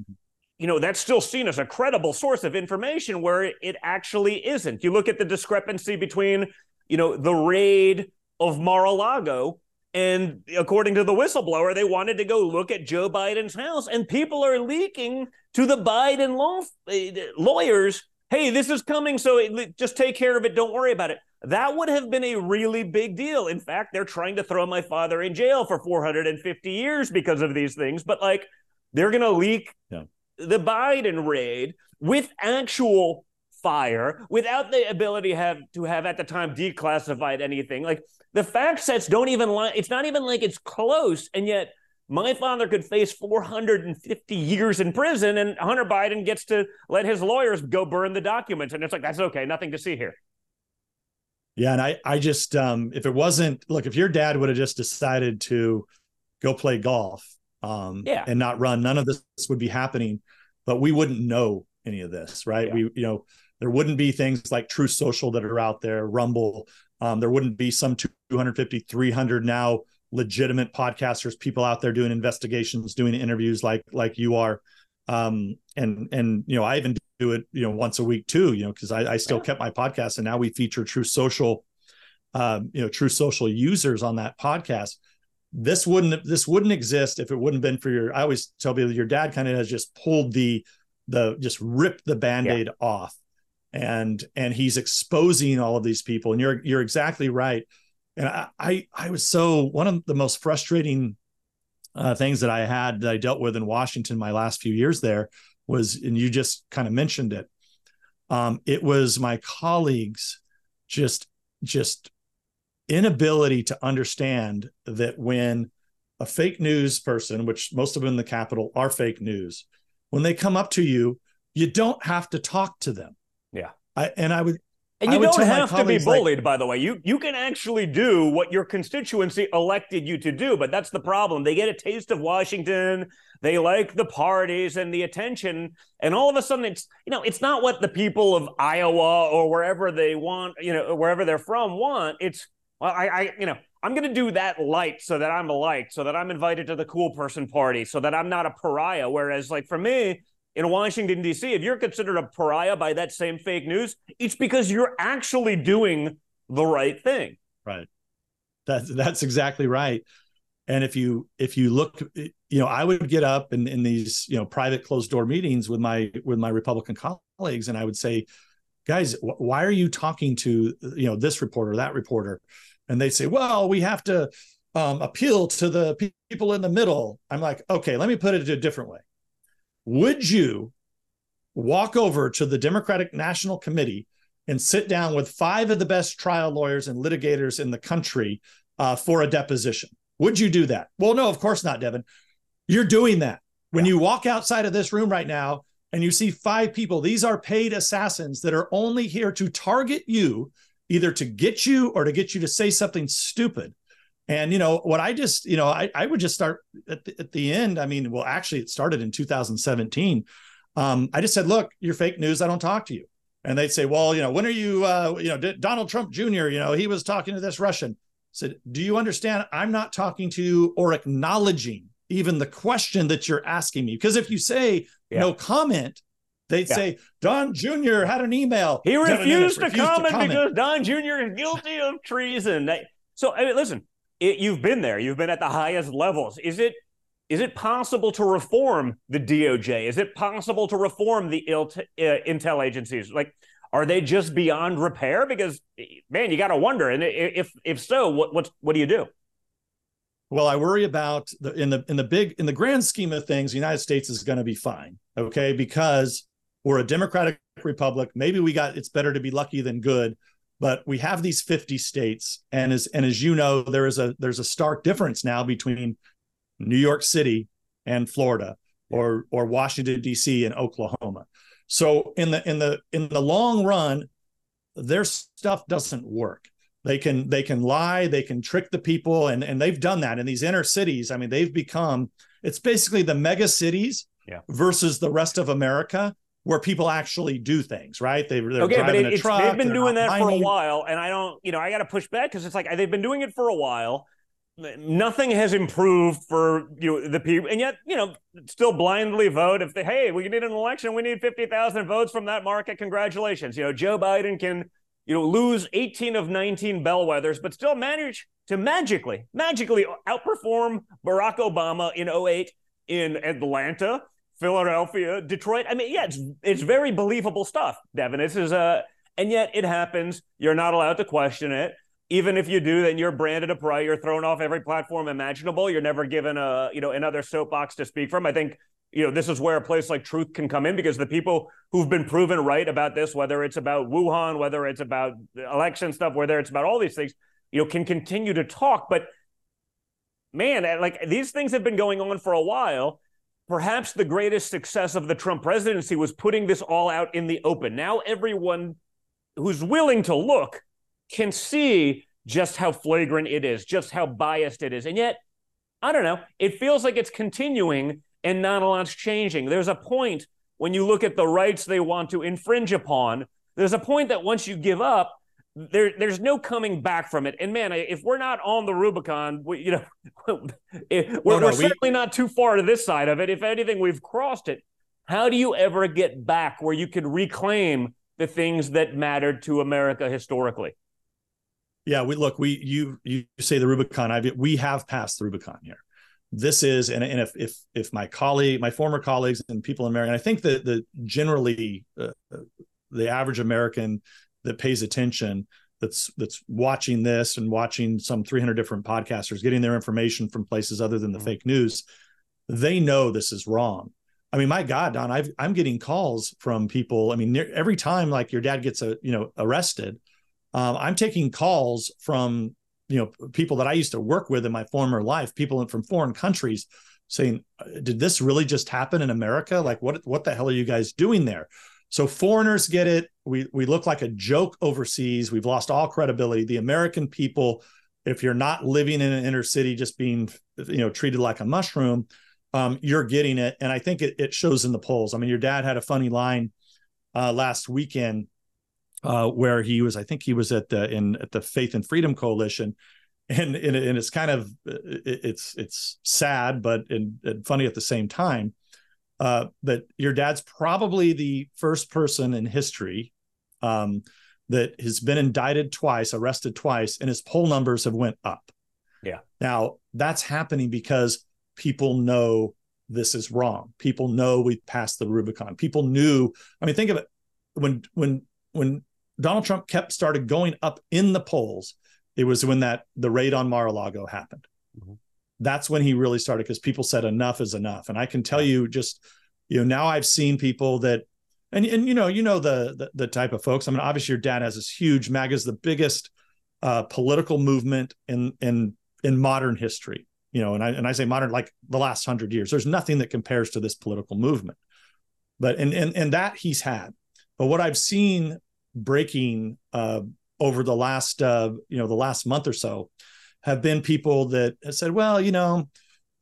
you know, that's still seen as a credible source of information where it actually isn't. You look at the discrepancy between, you know, the raid of Mar-a-Lago and according to the whistleblower, they wanted to go look at Joe Biden's house, and people are leaking to the Biden law, uh, lawyers, hey, this is coming, so just take care of it. Don't worry about it. That would have been a really big deal. In fact, they're trying to throw my father in jail for 450 years because of these things. But like, they're going to leak yeah the Biden raid with actual fire without the ability have to have at the time declassified anything. Like the fact sets don't even lie. It's not even like it's close, and yet my father could face 450 years in prison, and Hunter Biden gets to let his lawyers go burn the documents, and it's like that's okay, nothing to see here. Yeah, and I, I just, um, if it wasn't, look, if your dad would have just decided to go play golf, um, yeah. and not run, none of this would be happening. But we wouldn't know any of this, right? Yeah. We, you know, there wouldn't be things like Truth Social that are out there, Rumble. Um, there wouldn't be some 250, 300 now legitimate podcasters, people out there doing investigations, doing interviews like like you are. Um, and and you know, I even do it, you know, once a week too, you know, because I, I still yeah. kept my podcast and now we feature Truth Social, um, you know, Truth Social users on that podcast this wouldn't this wouldn't exist if it wouldn't been for your i always tell people your dad kind of has just pulled the the just ripped the band-aid yeah. off and and he's exposing all of these people and you're you're exactly right and i i, I was so one of the most frustrating uh, things that i had that i dealt with in washington my last few years there was and you just kind of mentioned it um, it was my colleagues just just inability to understand that when a fake news person, which most of them in the Capitol are fake news, when they come up to you, you don't have to talk to them. I, and I would, and you don't have to be bullied, like, by the way. You you can actually do what your constituency elected you to do, but that's the problem. They get a taste of Washington. They like the parties and the attention, and all of a sudden, it's you know, it's not what the people of Iowa or wherever they want, you know, wherever they're from want. It's well, I, I you know, I'm going to do that light so that I'm a light, so that I'm invited to the cool person party, so that I'm not a pariah. Whereas, like for me in Washington, D.C., if you're considered a pariah by that same fake news, it's because you're actually doing the right thing. Right. That's that's exactly right. And if you if you look, you know, I would get up in, in these you know private closed door meetings with my with my Republican colleagues, and I would say, guys, why are you talking to you know this reporter, that reporter? and they say, well, we have to um, appeal to the pe- people in the middle. I'm like, okay, let me put it a different way. Would you walk over to the Democratic National Committee and sit down with five of the best trial lawyers and litigators in the country uh, for a deposition? Would you do that? Well, no, of course not, Devin. You're doing that. When yeah. you walk outside of this room right now and you see five people, these are paid assassins that are only here to target you either to get you or to get you to say something stupid. And you know what I just you know I, I would just start at the, at the end. I mean, well, actually, it started in 2017. Um, I just said, look, you're fake news. I don't talk to you. And they'd say, well, you know, when are you? Uh, you know, D- Donald Trump Jr. You know, he was talking to this Russian. I said, do you understand? I'm not talking to you or acknowledging even the question that you're asking me. Because if you say yeah. no comment, They'd yeah. say Don Jr. had an email. He refused, to, comment to, comment because Don Jr. is guilty of treason. So I mean, listen, it, you've been there. You've been at the highest levels. Is it is it possible to reform the DOJ? Is it possible to reform the uh, intel agencies? Like, Are they just beyond repair? Because man, you got to wonder. And if if so, what what what do you do? Well, I worry about the in the in the big in the grand scheme of things, the United States is going to be fine, okay? Because we're a democratic republic. Maybe we got it's better to be lucky than good, but we have these 50 states and as and as you know, there is a there's a stark difference now between New York City and Florida or or Washington D.C. and Oklahoma. So in the in the in the long run, their stuff doesn't work. They can they can lie, they can trick the people, and and they've done that in these inner cities. I mean, they've become it's basically the mega cities yeah. versus the rest of America where people actually do things, right? They, they're okay, driving but it, a truck. They've been doing that for a while, and I don't, you know, I got to push back because it's like they've been doing it for a while nothing has improved for you know, the people, and yet you know still blindly vote. If they hey, we need an election, we need fifty thousand votes from that market. Congratulations, you know Joe Biden can you know lose eighteen of nineteen bellwethers, but still manage to magically magically outperform Barack Obama in 08 in Atlanta, Philadelphia, Detroit. I mean, yeah, it's it's very believable stuff, Devin. This is a and yet it happens. You're not allowed to question it even if you do, then you're branded a pariah. You're thrown off every platform imaginable. You're never given a you know another soapbox to speak from. I think you know this is where a place like Truth can come in because the people who've been proven right about this, whether it's about Wuhan, whether it's about election stuff, whether it's about all these things, you know, can continue to talk. But man, eh, like these things have been going on for a while. Perhaps the greatest success of the Trump presidency was putting this all out in the open. Now everyone who's willing to look can see just how flagrant it is, just how biased it is. And yet, I don't know, it feels like it's continuing and not a lot's changing. There's a point when you look at the rights they want to infringe upon, there's a point that once you give up, there, there's no coming back from it. And man, if we're not on the Rubicon, we, you know, we're, oh, no, we're we, certainly not too far to this side of it. If anything, we've crossed it. How do you ever get back where you can reclaim the things that mattered to America historically? Yeah, we look. We you you say the Rubicon. I we have passed the Rubicon here. This is and, and if if if my colleague, my former colleagues, and people in America, I think that the generally uh, the average American that pays attention that's that's watching this and watching some 300 different podcasters getting their information from places other than the mm-hmm. fake news they know this is wrong i mean my god don i am getting calls from people i mean every time like your dad gets a you know arrested um, I'm taking calls from you know people that I used to work with in my former life, people from foreign countries, saying, "Did this really just happen in America? Like, what what the hell are you guys doing there?" So foreigners get it. We we look like a joke overseas. We've lost all credibility. The American people, if you're not living in an inner city, just being you know treated like a mushroom, um, you're getting it. And I think it, it shows in the polls. I mean, your dad had a funny line uh, last weekend uh, where he was, I think he was at the in at the Faith and Freedom Coalition, and and, and it's kind of it's it's sad but and, and funny at the same time. Uh, that your dad's probably the first person in history um, that has been indicted twice, arrested twice, and his poll numbers have went up. Yeah. Now that's happening because people know this is wrong. People know we've passed the Rubicon. People knew. I mean, think of it when when when Donald Trump kept started going up in the polls, it was when that the raid on Mar-a-Lago happened. Mm-hmm. That's when he really started because people said enough is enough. And I can tell you just, you know, now I've seen people that and and you know, you know the the, the type of folks. I mean, obviously your dad has this huge MAGA is the biggest uh, political movement in in in modern history. You know, and I and I say modern like the last hundred years. There's nothing that compares to this political movement. But and and and that he's had. But what I've seen breaking uh, over the last uh, you know the last month or so have been people that have said, well, you know,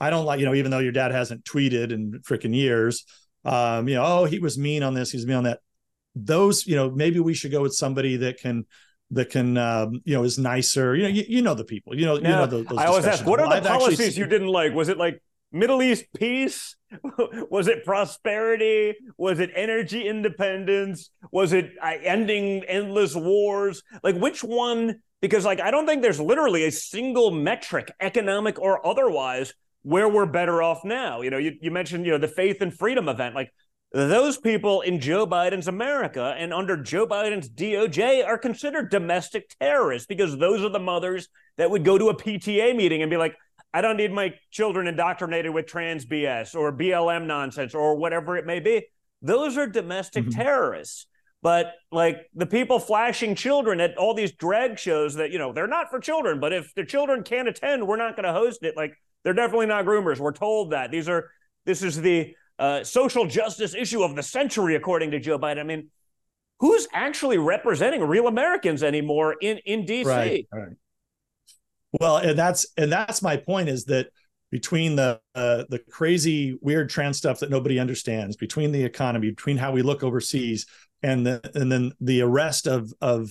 I don't like you know even though your dad hasn't tweeted in freaking years, um, you know, oh he was mean on this, he's mean on that. Those you know maybe we should go with somebody that can that can um, you know is nicer. You know, you, you know the people. You know, yeah. you know the, I always ask, what are the I've policies you didn't like? Was it like Middle East peace? was it prosperity? Was it energy independence? Was it uh, ending endless wars? Like which one? Because like I don't think there's literally a single metric, economic or otherwise, where we're better off now. You know, you, you mentioned you know the faith and freedom event. Like those people in Joe Biden's America and under Joe Biden's DOJ are considered domestic terrorists because those are the mothers that would go to a PTA meeting and be like, I don't need my children indoctrinated with trans BS or BLM nonsense or whatever it may be. Those are domestic mm-hmm. terrorists. But like the people flashing children at all these drag shows that, you know, they're not for children, but if the children can't attend, we're not going to host it. Like they're definitely not groomers. We're told that. These are, this is the uh, social justice issue of the century, according to Joe Biden. I mean, who's actually representing real Americans anymore in, in DC? Right, right. Well, and that's, and that's my point is that between the uh, the crazy weird trans stuff that nobody understands between the economy between how we look overseas and the, and then the arrest of of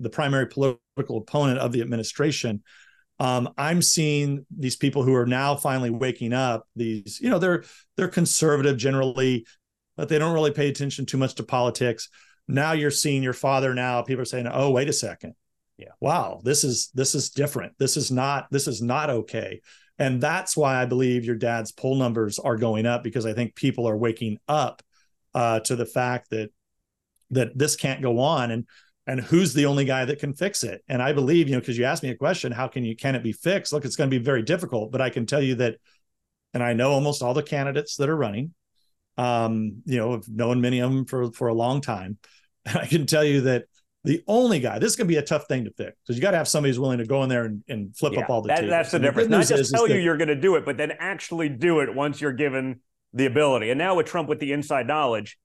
the primary political opponent of the administration um, i'm seeing these people who are now finally waking up these you know they're they're conservative generally but they don't really pay attention too much to politics. Now you're seeing your father now people are saying oh wait a second. Yeah. Wow this is this is different. This is not this is not okay. And that's why i believe your dad's poll numbers are going up because i think people are waking up uh, to the fact that that this can't go on and and who's the only guy that can fix it? And i believe you know because you asked me a question how can you can it be fixed? Look it's going to be very difficult but i can tell you that and i know almost all the candidates that are running um you know i've known many of them for for a long time and i can tell you that the only guy this is going to be a tough thing to fix because you got to have somebody who's willing to go in there and, and flip yeah, up all the that, that's the and difference. the not just is, tell is you that, you're going to do it but then actually do it once you're given the ability. And now with trump with the inside knowledge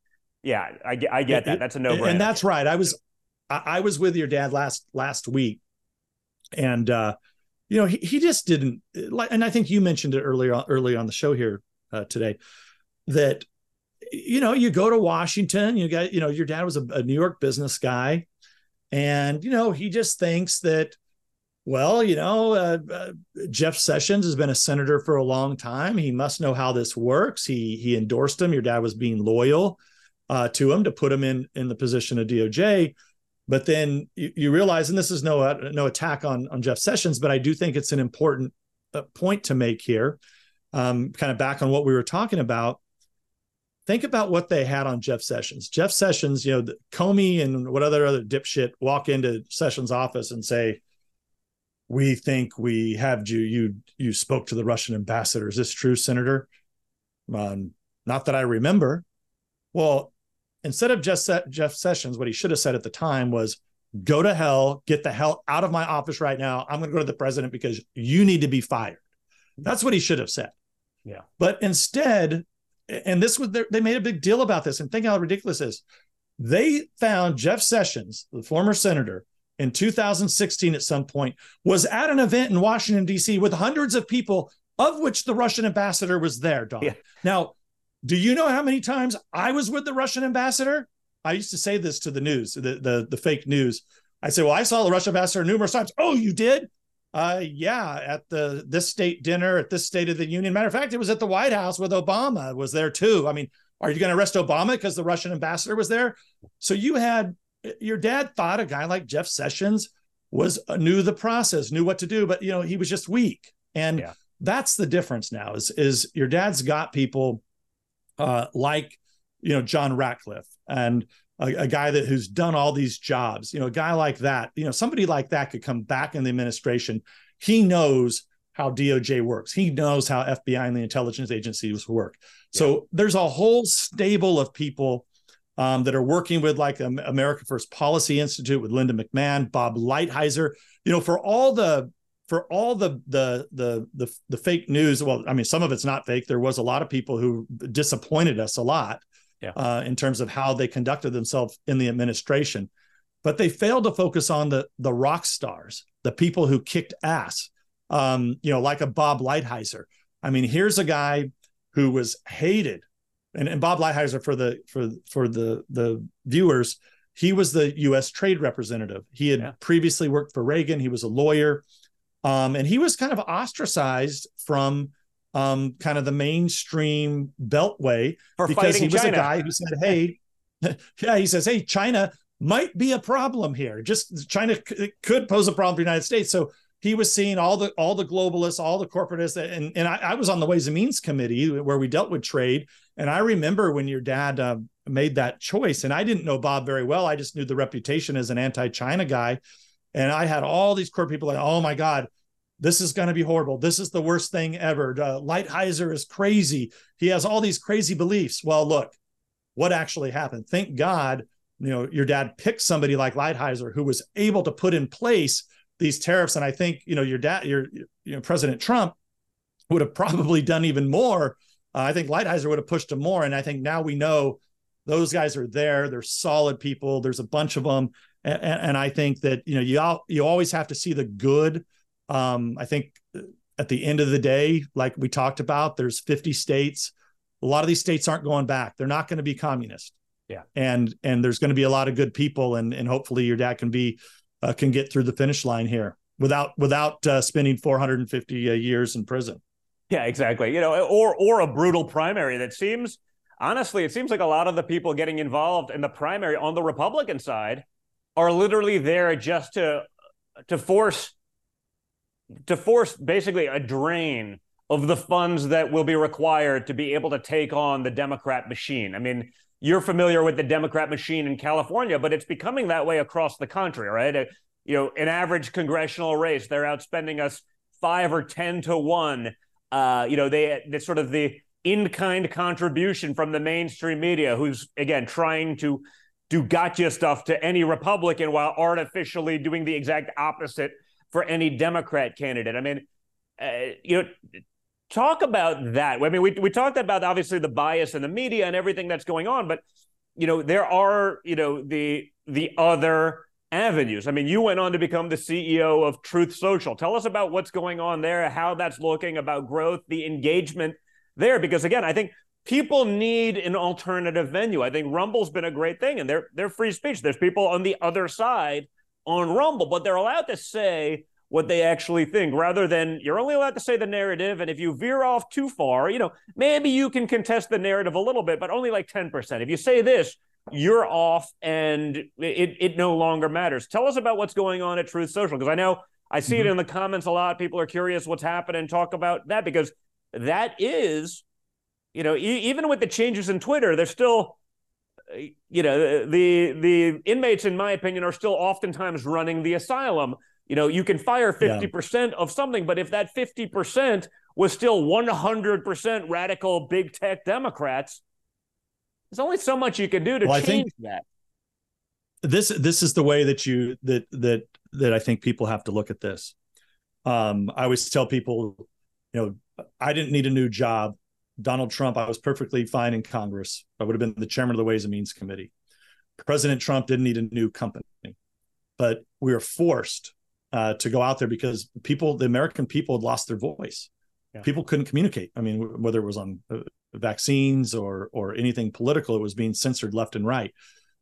yeah, I, I get that. That's a no brainer. And that's right. I was I, I, was with your dad last last week, and uh, you know he, he just didn't like. And I think you mentioned it earlier early on the show here uh, today that you know you go to Washington. You got you know your dad was a, a New York business guy, and you know he just thinks that well, you know, uh, uh, Jeff Sessions has been a senator for a long time. He must know how this works. He he endorsed him. Your dad was being loyal uh, to him to put him in in the position of DOJ. But then you, you realize, and this is no uh, no attack on on Jeff Sessions, but I do think it's an important uh, point to make here. Um, kind of back on what we were talking about. Think about what they had on Jeff Sessions. Jeff Sessions, you know, the, Comey and what other other dipshit walk into Sessions' office and say, "We think we have you. You you spoke to the Russian ambassador. Is this true, Senator?" Um, not that I remember. Well, instead of just Jeff Sessions, what he should have said at the time was, go to hell, get the hell out of my office right now. I'm going to go to the president because you need to be fired. That's what he should have said. Yeah. But instead, and this was, they made a big deal about this and think how ridiculous is. They found Jeff Sessions, the former senator, in 2016 at some point, was at an event in Washington, D.C. with hundreds of people, of which the Russian ambassador was there, Don. Yeah. Now, do you know how many times I was with the Russian ambassador? I used to say this to the news, the the, the fake news. I say, well, I saw the Russian ambassador numerous times. Oh, you did? Uh, yeah, at the this state dinner at this State of the Union. Matter of fact, it was at the White House with Obama was there too. I mean, are you going to arrest Obama because the Russian ambassador was there? So you had your dad thought a guy like Jeff Sessions was uh, knew the process, knew what to do, but you know he was just weak, and yeah. that's the difference now. Is is your dad's got people uh, like you know John Ratcliffe and a, a, guy that who's done all these jobs. You know, a guy like that. You know, somebody like that could come back in the administration. He knows how DOJ works. He knows how FBI and the intelligence agencies work. So yeah. there's a whole stable of people um, that are working with like America First Policy Institute with Linda McMahon, Bob Lighthizer. You know, for all the for all the, the the the the fake news well i mean some of it's not fake. There was a lot of people who disappointed us a lot yeah. uh, in terms of how they conducted themselves in the administration. But they failed to focus on the the rock stars the people who kicked ass um, you know like a bob lighthizer. I mean here's a guy who was hated. And, and bob lighthizer for the for for the the viewers he was the us trade representative. He had yeah. previously worked for reagan. He was a lawyer um, and he was kind of ostracized from um, kind of the mainstream beltway For because he was China. a guy who said, "Hey, yeah," he says, "Hey, China might be a problem here. Just China c- could pose a problem for the United States." So he was seeing all the all the globalists, all the corporatists, and and I, I, was on the Ways and Means Committee where we dealt with trade. And I remember when your dad uh, made that choice, and I didn't know Bob very well. I just knew the reputation as an anti-China guy, and I had all these corporate people like, oh my God, this is going to be horrible. This is the worst thing ever. Uh, Lighthizer is crazy. He has all these crazy beliefs. Well, look, what actually happened? Thank God, you know, your dad picked somebody like Lighthizer who was able to put in place these tariffs. And I think you know your dad, your you know President Trump would have probably done even more. Uh, I think Lighthizer would have pushed him more. And I think now we know those guys are there. They're solid people. There's a bunch of them, and, and I think that you know you all, you always have to see the good. Um, I think at the end of the day, like we talked about, there's 50 states. A lot of these states aren't going back. They're not going to be communist. Yeah. And and there's going to be a lot of good people, and and hopefully your dad can be uh, can get through the finish line here without without uh, spending 450 uh, years in prison. Yeah, exactly. You know, or or a brutal primary that seems honestly, it seems like a lot of the people getting involved in the primary on the Republican side are literally there just to to force to force basically a drain of the funds that will be required to be able to take on the Democrat machine. I mean, you're familiar with the Democrat machine in California, but it's becoming that way across the country, right? Uh, you know, an average congressional race, they're outspending us five or 10 to one. Uh, you know, they, they sort of the in kind contribution from the mainstream media, who's again trying to do gotcha stuff to any Republican while artificially doing the exact opposite for any Democrat candidate. I mean, uh, you know, talk about that. I mean, we we talked about obviously the bias in the media and everything that's going on, but you know, there are you know the the other avenues. I mean, you went on to become the CEO of Truth Social. Tell us about what's going on there, how that's looking, about growth, the engagement there, because again, I think people need an alternative venue. I think Rumble's been a great thing, and they're they're free speech. There's people on the other side on Rumble, but they're allowed to say what they actually think rather than you're only allowed to say the narrative. And if you veer off too far, you know, maybe you can contest the narrative a little bit, but only like 10%. If you say this, you're off and it, it no longer matters. Tell us about what's going on at Truth Social because I know I see mm-hmm. it in the comments a lot. People are curious what's happening. Talk about that because that is, you know, e- even with the changes in Twitter, there's still you know the the inmates in my opinion are still oftentimes running the asylum you know, you can fire 50% of something, but if that 50% was still 100% radical big tech Democrats, there's only so much you can do to well, change that. This this is the way that you that that that I think people have to look at this. Um, I always tell people, you know, I didn't need a new job. Donald Trump, I was perfectly fine in Congress. I would have been the chairman of the Ways and Means Committee. President Trump didn't need a new company, but we were forced uh, to go out there because people, the American people, had lost their voice. Yeah. People couldn't communicate. I mean, whether it was on uh, vaccines or or anything political, it was being censored left and right.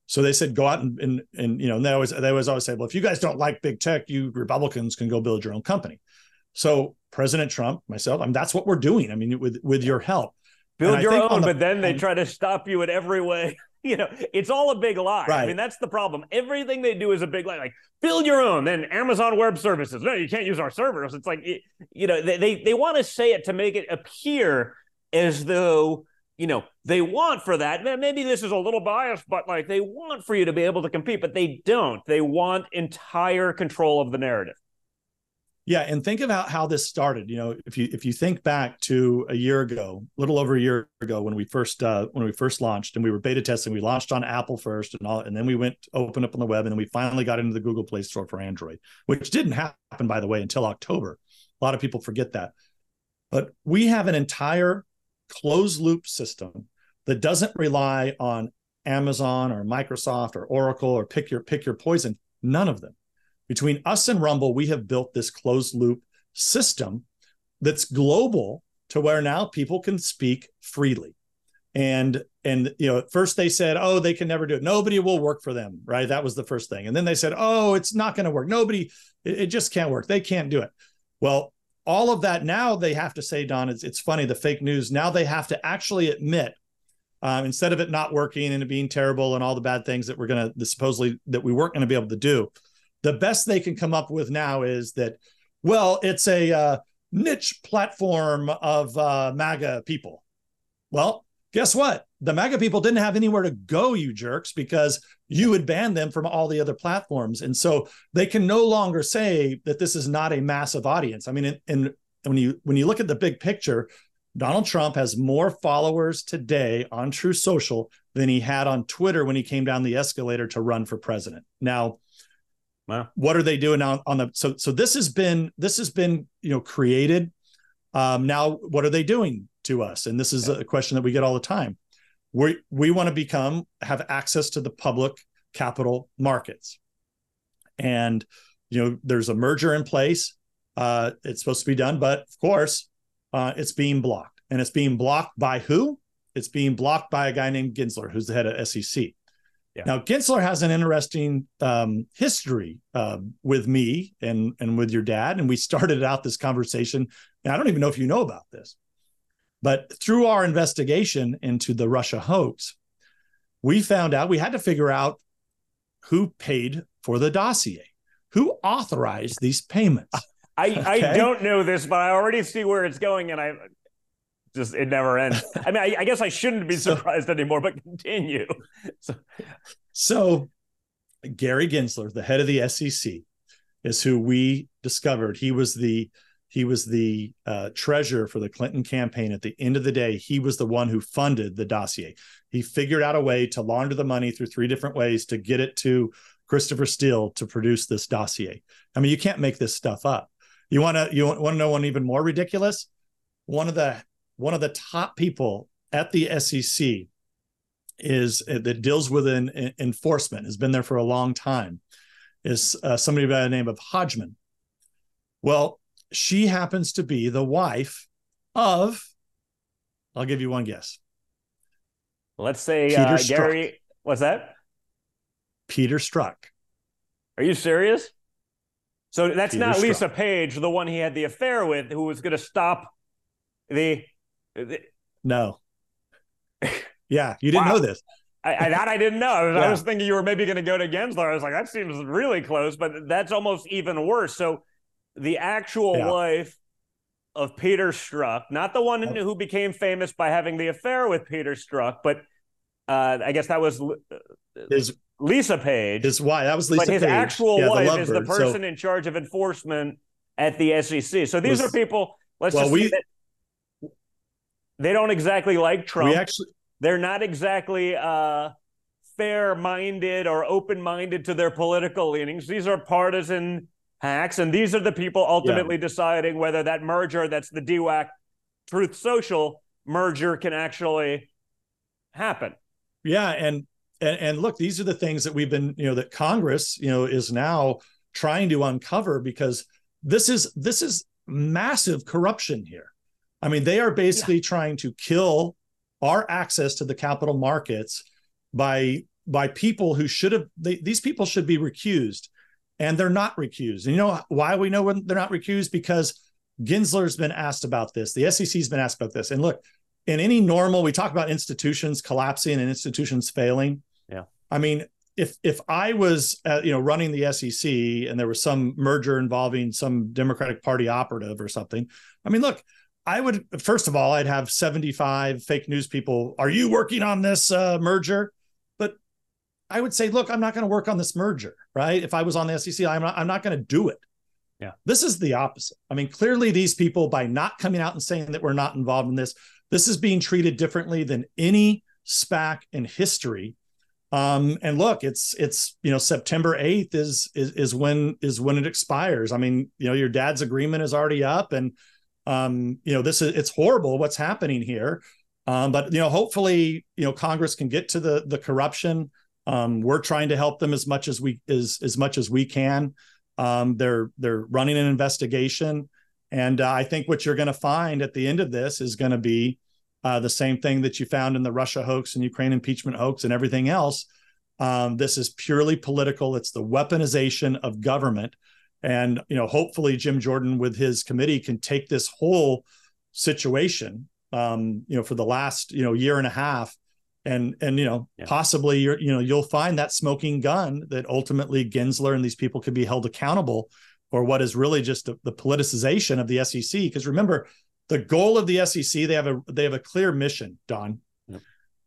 So they said, go out and and, and you know, and they always they always always say, well, if you guys don't like big tech, you Republicans can go build your own company. So President Trump, myself, I mean, that's what we're doing. I mean, with with your help, build your own, the, but then they try to stop you in every way. you know, it's all a big lie. Right. I mean, that's the problem. Everything they do is a big lie. Like, build your own. Then Amazon Web Services. No, you can't use our servers. It's like, you know, they they, they want to say it to make it appear as though you know they want for that. Maybe this is a little biased, but like they want for you to be able to compete, but they don't. They want entire control of the narrative. Yeah, and think about how this started. You know, if you if you think back to a year ago, a little over a year ago, when we first uh, when we first launched and we were beta testing, we launched on Apple first, and all, and then we went open up on the web, and then we finally got into the Google Play Store for Android, which didn't happen, by the way, until October. A lot of people forget that, but we have an entire closed loop system that doesn't rely on Amazon or Microsoft or Oracle or pick your pick your poison. None of them between us and Rumble, we have built this closed loop system that's global to where now people can speak freely. And and you know, at first they said, "Oh, they can never do it. Nobody will work for them." Right? That was the first thing. And then they said, "Oh, it's not going to work. Nobody it, it just can't work. They can't do it." Well, all of that now they have to say, Don, it's, it's funny, the fake news. Now they have to actually admit, um, instead of it not working and it being terrible and all the bad things that we're going to supposedly that we weren't going to be able to do, the best they can come up with now is that well, it's a uh, niche platform of uh, MAGA people. Well, guess what? The MAGA people didn't have anywhere to go, you jerks, because you had banned them from all the other platforms. And so they can no longer say that this is not a massive audience. I mean, and when you when you look at the big picture, Donald Trump has more followers today on Truth Social than he had on Twitter when he came down the escalator to run for president. Now, wow. what are they doing on, on the so so this has been this has been you know created. Um, now, what are they doing to us? And this is yeah. a question that we get all the time. We we want to become have access to the public capital markets, and you know there's a merger in place. Uh, it's supposed to be done, but of course, uh, it's being blocked. And it's being blocked by who? It's being blocked by a guy named Gensler, who's the head of SEC. Yeah. Now, Gensler has an interesting um, history uh, with me and, and with your dad. And we started out this conversation. And I don't even know if you know about this, but through our investigation into the Russia hoax, we found out we had to figure out who paid for the dossier, who authorized these payments. I, okay. I don't know this, but I already see where it's going, and I just it never ends. I mean, I, I guess I shouldn't be surprised so, anymore, but continue. So, so Gary Gensler, the head of the SEC, is who we discovered. He was the he was the uh, treasurer for the Clinton campaign. At the end of the day, he was the one who funded the dossier. He figured out a way to launder the money through three different ways to get it to Christopher Steele to produce this dossier. I mean, you can't make this stuff up. You want to you want to know one even more ridiculous? One of the one of the top people at the SEC is uh, that deals with an, enforcement has been there for a long time is uh, somebody by the name of Hodgman. Well, she happens to be the wife of I'll give you one guess. Let's say uh, Gary. What's that? Peter Strzok. Are you serious? So that's Peter not. Lisa Page, the one he had the affair with, who was going to stop the. No. Yeah, you didn't wow. know this. I, I, that I didn't know. I was, yeah. I was, thinking you were maybe going to go to Gensler. I was like, that seems really close, but that's almost even worse. So the actual yeah. wife of Peter Strzok, not the one who became famous by having the affair with Peter Strzok, but uh, I guess that was uh, his Lisa Page. His wife. That was Lisa But his Page. actual yeah, wife is the person so, in charge of enforcement at the SEC. So these was, are people. Let's well, just we, that they don't exactly like Trump. We actually, they're not exactly uh, fair-minded or open-minded to their political leanings. These are partisan hacks, and these are the people ultimately yeah. deciding whether that merger, that's the DWAC Truth Social merger, can actually happen. Yeah, and and, and look, these are the things that we've been, you know, that Congress, you know, is now trying to uncover because this is this is massive corruption here. I mean, they are basically yeah. trying to kill our access to the capital markets by by people who should have they, these people should be recused and they're not recused. And you know why we know when they're not recused because Gensler's been asked about this. The SEC's been asked about this. And look, in any normal, we talk about institutions collapsing and institutions failing. Yeah. I mean, if if I was uh, you know running the SEC and there was some merger involving some Democratic Party operative or something, I mean, look, I would first of all, I'd have 75 fake news people. Are you working on this uh, merger? But I would say, look, I'm not going to work on this merger, right? If I was on the SEC, I'm not, I'm not going to do it. Yeah. This is the opposite. I mean, clearly these people, by not coming out and saying that we're not involved in this, this is being treated differently than any SPAC in history um, and look, it's it's you know September eighth is, is is when is when it expires. I mean, you know, your dad's agreement is already up, and um, you know this is it's horrible what's happening here. Um, but you know, hopefully, you know, Congress can get to the the corruption. Um, we're trying to help them as much as we as as much as we can. Um, they're they're running an investigation, and uh, I think what you're going to find at the end of this is going to be uh, the same thing that you found in the Russia hoax and Ukraine impeachment hoax and everything else. Um, this is purely political. It's the weaponization of government. And, you know, hopefully Jim Jordan with his committee can take this whole situation, um, you know, for the last, you know, year and a half and, and, you know, yeah. possibly you're, you know, you'll find that smoking gun that ultimately Gensler and these people could be held accountable or what is really just the, the politicization of the SEC. Because remember, the goal of the SEC they have a they have a clear mission, Don. Yep.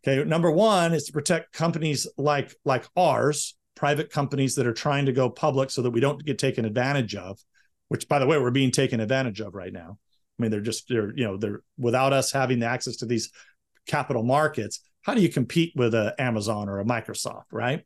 Okay, number one is to protect companies like like ours, private companies that are trying to go public, so that we don't get taken advantage of. Which, by the way, we're being taken advantage of right now. I mean, they're just they're you know they're without us having the access to these capital markets. How do you compete with a Amazon or a Microsoft, right?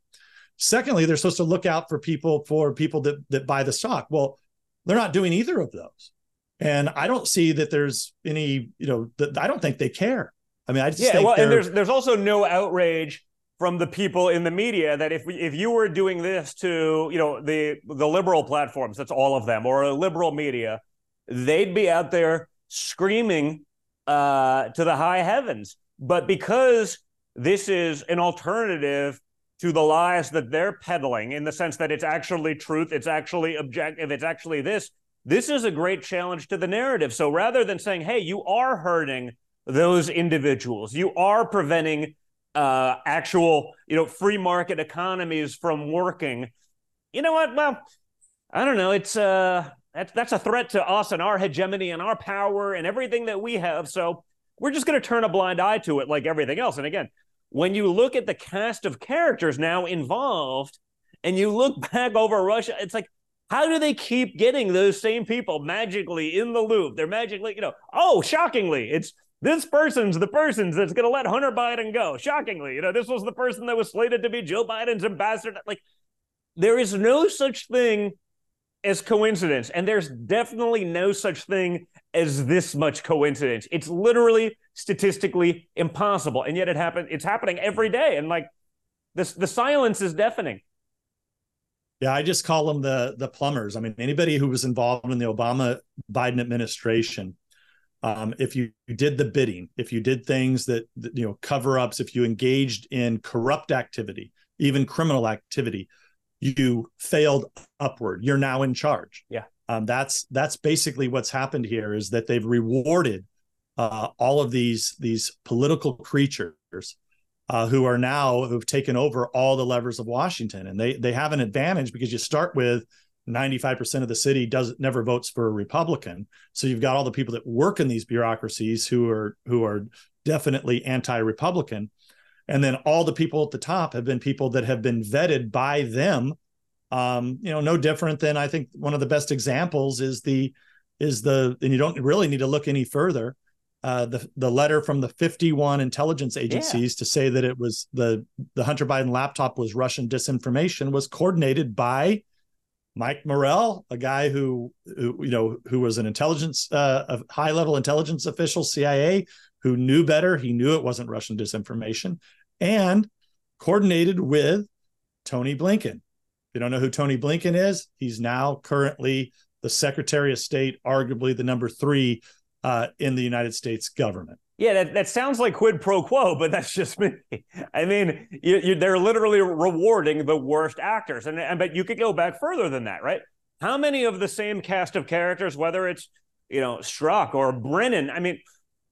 Secondly, they're supposed to look out for people for people that that buy the stock. Well, they're not doing either of those, and I don't see that there's any. You know, that I don't think they care. I mean, I just yeah. well, and there's there's also no outrage from the people in the media that if we, if you were doing this to you know the the liberal platforms, that's all of them, or a liberal media, they'd be out there screaming uh, to the high heavens. But because this is an alternative to the lies that they're peddling in the sense that it's actually truth, it's actually objective, it's actually this. This is a great challenge to the narrative. So rather than saying, hey, you are hurting those individuals, you are preventing uh, actual, you know, free market economies from working. You know what? Well, I don't know. It's uh, that's that's a threat to us and our hegemony and our power and everything that we have. So we're just going to turn a blind eye to it, like everything else. And again, when you look at the cast of characters now involved and you look back over Russia, it's like, how do they keep getting those same people magically in the loop? They're magically, you know, oh, shockingly, it's this person's the person that's going to let Hunter Biden go. Shockingly, you know, this was the person that was slated to be Joe Biden's ambassador. Like, there is no such thing as coincidence. And there's definitely no such thing as this much coincidence. It's literally statistically impossible. And yet it happened, it's happening every day. And like this the silence is deafening. Yeah, I just call them the the plumbers. I mean, anybody who was involved in the Obama Biden administration, um, if you did the bidding, if you did things that, that you know cover ups, if you engaged in corrupt activity, even criminal activity, you failed upward. You're now in charge. Yeah. Um, that's that's basically what's happened here is that they've rewarded uh, all of these these political creatures uh, who are now who've taken over all the levers of Washington, and they they have an advantage because you start with 95% of the city does never votes for a Republican. So you've got all the people that work in these bureaucracies who are who are definitely anti-Republican. And then all the people at the top have been people that have been vetted by them. Um, you know, no different than I think one of the best examples is the is the and you don't really need to look any further. Uh, the the letter from the 51 intelligence agencies yeah. to say that it was the the Hunter Biden laptop was Russian disinformation was coordinated by Mike Morell, a guy who, who you know who was an intelligence uh, a high level intelligence official CIA who knew better. He knew it wasn't Russian disinformation and coordinated with Tony Blinken. If you don't know who Tony Blinken is, he's now currently the Secretary of State, arguably the number three uh, in the United States government. Yeah, that, that sounds like quid pro quo, but that's just me. I mean, you, you, they're literally rewarding the worst actors, and, and but you could go back further than that, right? How many of the same cast of characters, whether it's you know Strzok or Brennan, I mean,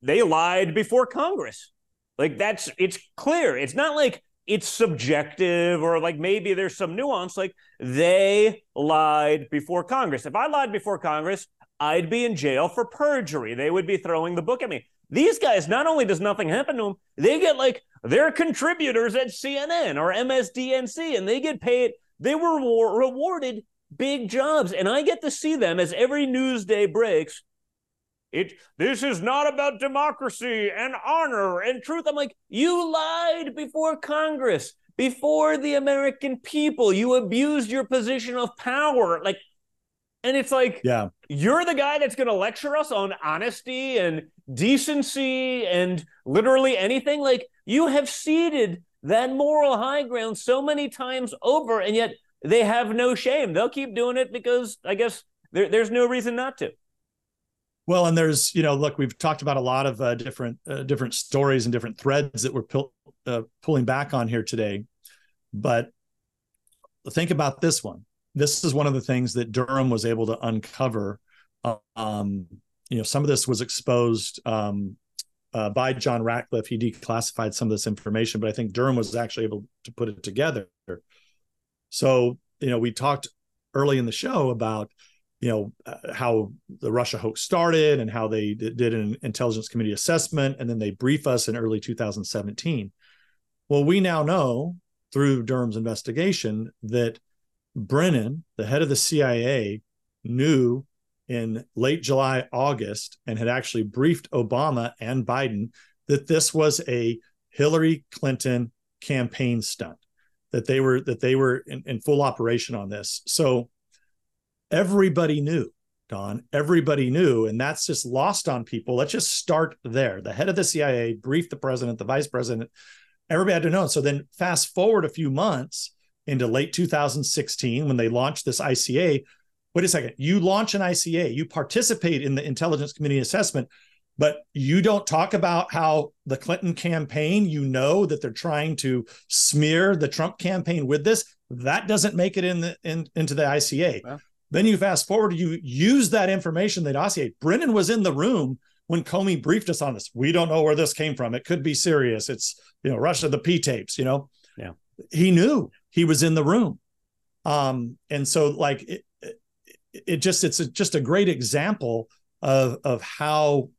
they lied before Congress. Like that's it's clear. It's not like it's subjective or like maybe there's some nuance. Like they lied before Congress. If I lied before Congress, I'd be in jail for perjury. They would be throwing the book at me. These guys, not only does nothing happen to them, they get like they're contributors at CNN or MSDNC and they get paid. They were rewarded big jobs. And I get to see them as every news day breaks it this is not about democracy and honor and truth. I'm like, you lied before Congress, before the American people. You abused your position of power. Like, and it's like, yeah, you're the guy that's going to lecture us on honesty and decency and literally anything. Like, you have ceded that moral high ground so many times over, and yet they have no shame. They'll keep doing it because I guess there, there's no reason not to. Well, and there's, you know, look, we've talked about a lot of uh, different uh, different stories and different threads that we're uh, pulling back on here today, but think about this one. This is one of the things that Durham was able to uncover. Um, you know, some of this was exposed um, uh, by John Ratcliffe. He declassified some of this information, but I think Durham was actually able to put it together. So, you know, we talked early in the show about you know uh, how the Russia hoax started and how they did an intelligence committee assessment, and then they brief us in early 2017. Well, we now know through Durham's investigation that Brennan, the head of the CIA, knew in late July, August, and had actually briefed Obama and Biden that this was a Hillary Clinton campaign stunt, that they were that they were in, in full operation on this. So everybody knew, Don. Everybody knew, and that's just lost on people. Let's just start there. The head of the CIA briefed the president, the vice president. Everybody had to know. So then, fast forward a few months into late 2016 when they launched this ICA. Wait a second. You launch an ICA, you participate in the intelligence community assessment, but you don't talk about how the Clinton campaign, you know that they're trying to smear the Trump campaign with this. That doesn't make it in the in, into the ICA. Then you fast forward, you use that information, the dossier. Brennan was in the room when Comey briefed us on this. We don't know where this came from. It could be serious. It's, you know, Russia, the P tapes, you know. Yeah. He knew he was in the room. Um, and so like it, it, just it's a, just a great example of of how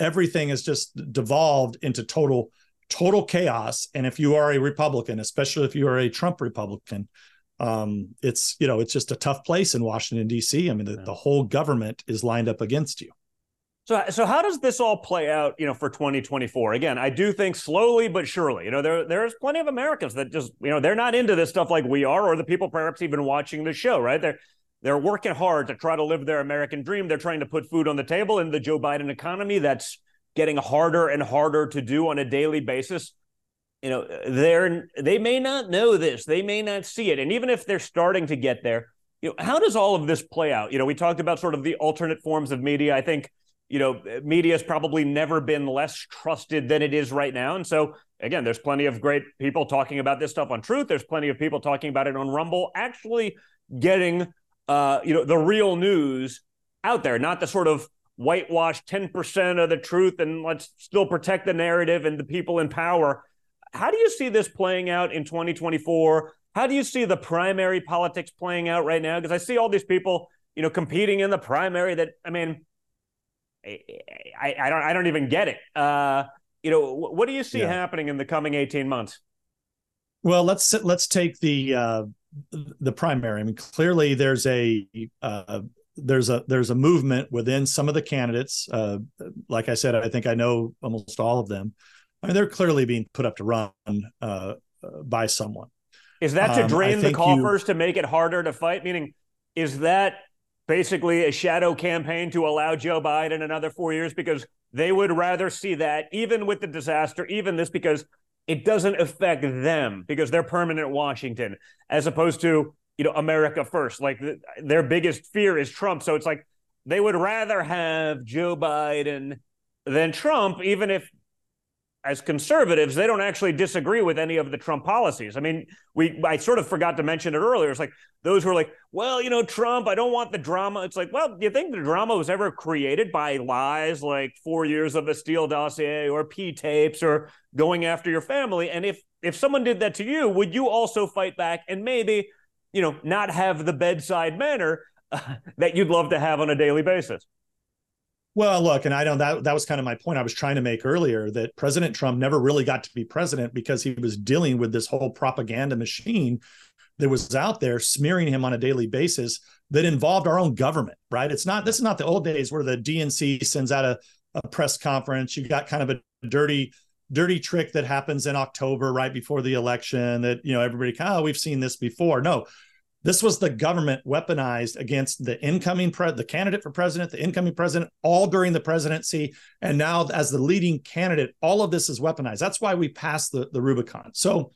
everything has just devolved into total total chaos. And if you are a Republican, especially if you are a Trump Republican, um, it's you know it's just a tough place in Washington D.C. I mean, the, yeah. the whole government is lined up against you. So, so how does this all play out, you know, for 2024? Again, I do think slowly but surely. You know, there there's plenty of Americans that just, you know, they're not into this stuff like we are, or the people perhaps even watching the show, right? They're they're working hard to try to live their American dream. They're trying to put food on the table in the Joe Biden economy. That's getting harder and harder to do on a daily basis you know they're they may not know this they may not see it and even if they're starting to get there you know how does all of this play out you know we talked about sort of the alternate forms of media i think you know media has probably never been less trusted than it is right now and so again there's plenty of great people talking about this stuff on truth there's plenty of people talking about it on rumble actually getting uh you know the real news out there not the sort of whitewash 10% of the truth and let's still protect the narrative and the people in power how do you see this playing out in 2024? How do you see the primary politics playing out right now? Because I see all these people, you know, competing in the primary. That I mean, I, I, don't I don't even get it. Uh, you know, what do you see yeah. happening in the coming 18 months? Well, let's let's take the uh, the primary. I mean, clearly there's a uh, there's a there's a movement within some of the candidates. Uh, like I said, I think I know almost all of them I mean, they're clearly being put up to run uh, uh, by someone. Is that to um, drain um, the coffers you, to make it harder to fight? Meaning, is that basically a shadow campaign to allow Joe Biden another four years? Because they would rather see that, even with the disaster, even this, because it doesn't affect them because they're permanent Washington, as opposed to you know America first. Like the, their biggest fear is Trump, so it's like they would rather have Joe Biden than Trump, even if as conservatives, they don't actually disagree with any of the Trump policies. I mean, we I sort of forgot to mention it earlier. It's like those who are like, well, you know, Trump, I don't want the drama. It's like, well, do you think the drama was ever created by lies like four years of the Steele dossier or P tapes or going after your family? And if if someone did that to you, would you also fight back and maybe, you know, not have the bedside manner uh, that you'd love to have on a daily basis? Well, look, and I don't know that that was kind of my point I was trying to make earlier that President Trump never really got to be president because he was dealing with this whole propaganda machine that was out there smearing him on a daily basis that involved our own government, right? It's not this is not the old days where the DNC sends out a, a press conference. You got kind of a dirty dirty trick that happens in October right before the election that you know everybody kind of oh, we've seen this before. No, this was the government weaponized against the incoming pre- the candidate for president, the incoming president, all during the presidency, and now as the leading candidate, all of this is weaponized. That's why we passed the the Rubicon. So,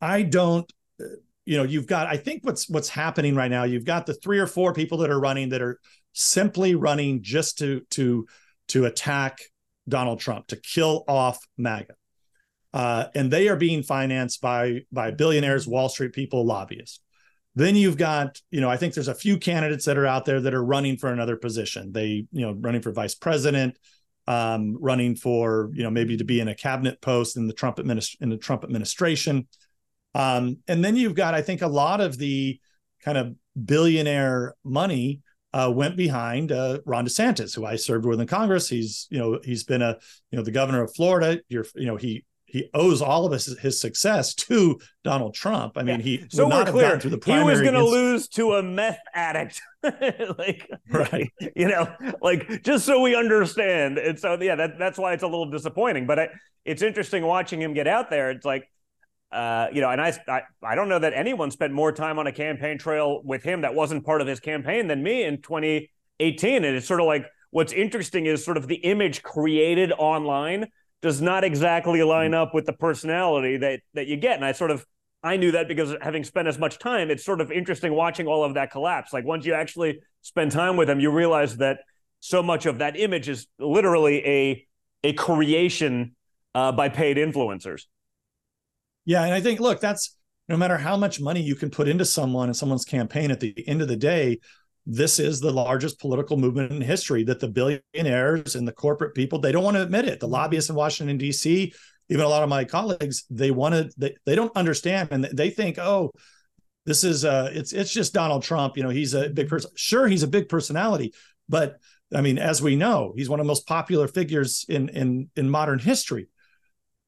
I don't, uh, you know, you've got. I think what's what's happening right now. You've got the three or four people that are running that are simply running just to to to attack Donald Trump to kill off MAGA. Uh, and they are being financed by by billionaires, Wall Street people, lobbyists. Then you've got, you know, I think there's a few candidates that are out there that are running for another position. They, you know, running for vice president, um, running for, you know, maybe to be in a cabinet post in the Trump administ- in the Trump administration. Um, and then you've got, I think, a lot of the kind of billionaire money uh, went behind uh, Ron DeSantis, who I served with in Congress. He's you know he's been a you know the governor of Florida. You're you know he he owes all of his his success to Donald Trump. I mean, yeah. he so we're clear. Through the he was going to against... lose to a meth addict, like right. You know, like just so we understand. And so yeah, that, that's why it's a little disappointing. But I, it's interesting watching him get out there. It's like. Uh, you know, and I, I I don't know that anyone spent more time on a campaign trail with him that wasn't part of his campaign than me in 2018. And it's sort of like what's interesting is sort of the image created online does not exactly line up with the personality that that you get. And I sort of I knew that because having spent as much time, it's sort of interesting watching all of that collapse. Like once you actually spend time with him, you realize that so much of that image is literally a a creation uh, by paid influencers. Yeah, and I think look, that's no matter how much money you can put into someone and someone's campaign. At the end of the day, this is the largest political movement in history that the billionaires and the corporate people they don't want to admit it. The lobbyists in washington d.c even a lot of my colleagues they want to they, they don't understand and they think oh this is uh it's it's just donald trump you know he's a big person. Sure he's a big personality but i mean as we know he's one of the most popular figures in in in modern history.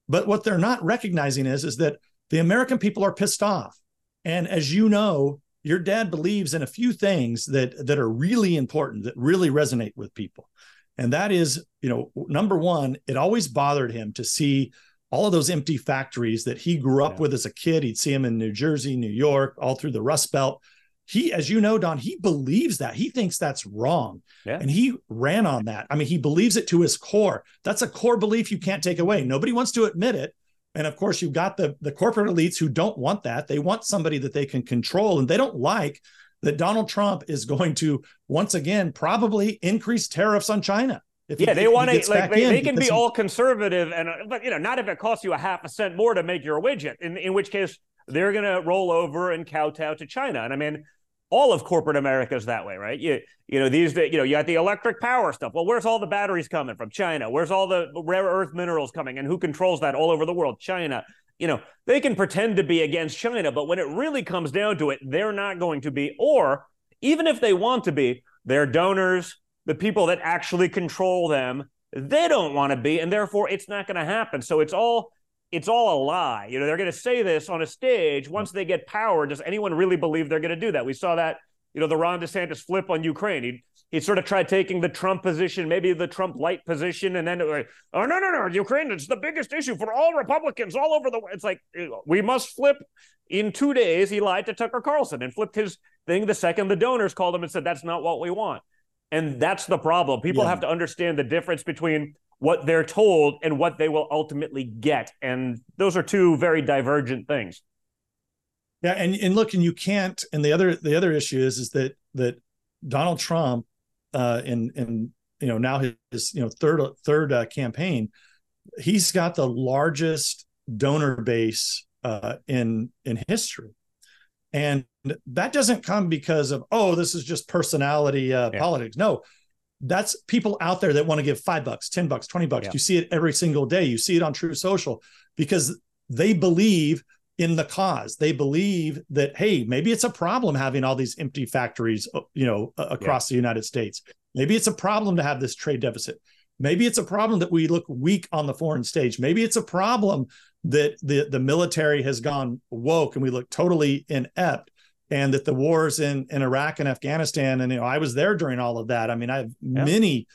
But what they're not recognizing is is that the american people are pissed off. And as you know your dad believes in a few things that that are really important that really resonate with people. And that is you know number one it always bothered him to see all of those empty factories that he grew up yeah. with as a kid. He'd see them in new jersey new york all through the rust belt. He as you know don he believes that. He thinks that's wrong. Yeah. and he ran on that. I mean he believes it to his core. That's a core belief you can't take away. Nobody wants to admit it and of course, you've got the, the corporate elites who don't want that. They want somebody that they can control, and they don't like that Donald Trump is going to once again probably increase tariffs on China. If yeah, he, they want to like they, they can be all conservative, and but you know, not if it costs you a half a cent more to make your widget. In in which case, they're going to roll over and kowtow to China. And I mean, all of corporate America is that way, right? You you know these you know you got the electric power stuff. Well, where's all the batteries coming from? China. Where's all the rare earth minerals coming, and who controls that all over the world? China. You know they can pretend to be against China, but when it really comes down to it, they're not going to be. Or even if they want to be, their donors, the people that actually control them, they don't want to be, and therefore it's not going to happen. So it's all it's all a lie. You know, they're going to say this on a stage. Once they get power, does anyone really believe they're going to do that? We saw that, you know, the Ron DeSantis flip on Ukraine. He he sort of tried taking the Trump position, maybe the Trump light position, and then oh no no no, Ukraine it's the biggest issue for all Republicans all over the. It's like we must flip. In two days, he lied to Tucker Carlson and flipped his thing the second the donors called him and said that's not what we want. And that's the problem. People yeah. have to understand the difference between what they're told and what they will ultimately get. And those are two very divergent things. Yeah, and and look, and you can't. And the other the other issue is is that that Donald Trump, uh, in in you know now his you know third third uh, campaign, he's got the largest donor base uh, in in history, and that doesn't come because of oh this is just personality uh, yeah. politics. No, that's people out there that want to give five bucks, 10 bucks, 20 bucks. Yeah. You see it every single day. You see it on Truth Social because they believe in the cause. They believe that, hey, maybe it's a problem having all these empty factories, uh, you know, across yeah. the United States. Maybe it's a problem to have this trade deficit. Maybe it's a problem that we look weak on the foreign stage. Maybe it's a problem that the, the military has gone woke and we look totally inept and that the wars in, in Iraq and Afghanistan, and you know, I was there during all of that. I mean, I have yeah. many,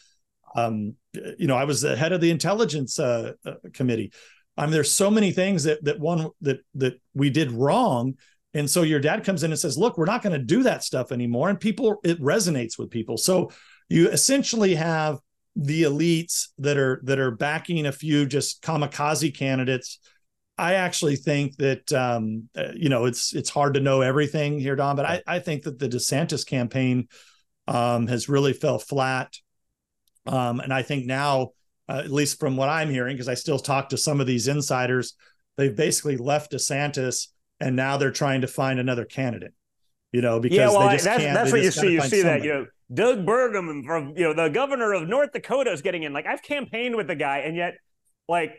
um, you know, I was the head of the intelligence uh, uh, committee. I mean, there's so many things that that one that that we did wrong, and so your dad comes in and says, "Look, we're not going to do that stuff anymore," and people it resonates with people. So you essentially have the elites that are that are backing a few just kamikaze candidates I actually think that um, uh, you know it's it's hard to know everything here, Don, but I, I think that the DeSantis campaign um, has really fell flat, um, and I think now, uh, at least from what I'm hearing, because I still talk to some of these insiders, they've basically left DeSantis, and now they're trying to find another candidate. You know, because yeah, well, that's that's what you see. You see somebody. that you know Doug Burgum from you know the governor of North Dakota is getting in. Like I've campaigned with the guy, and yet like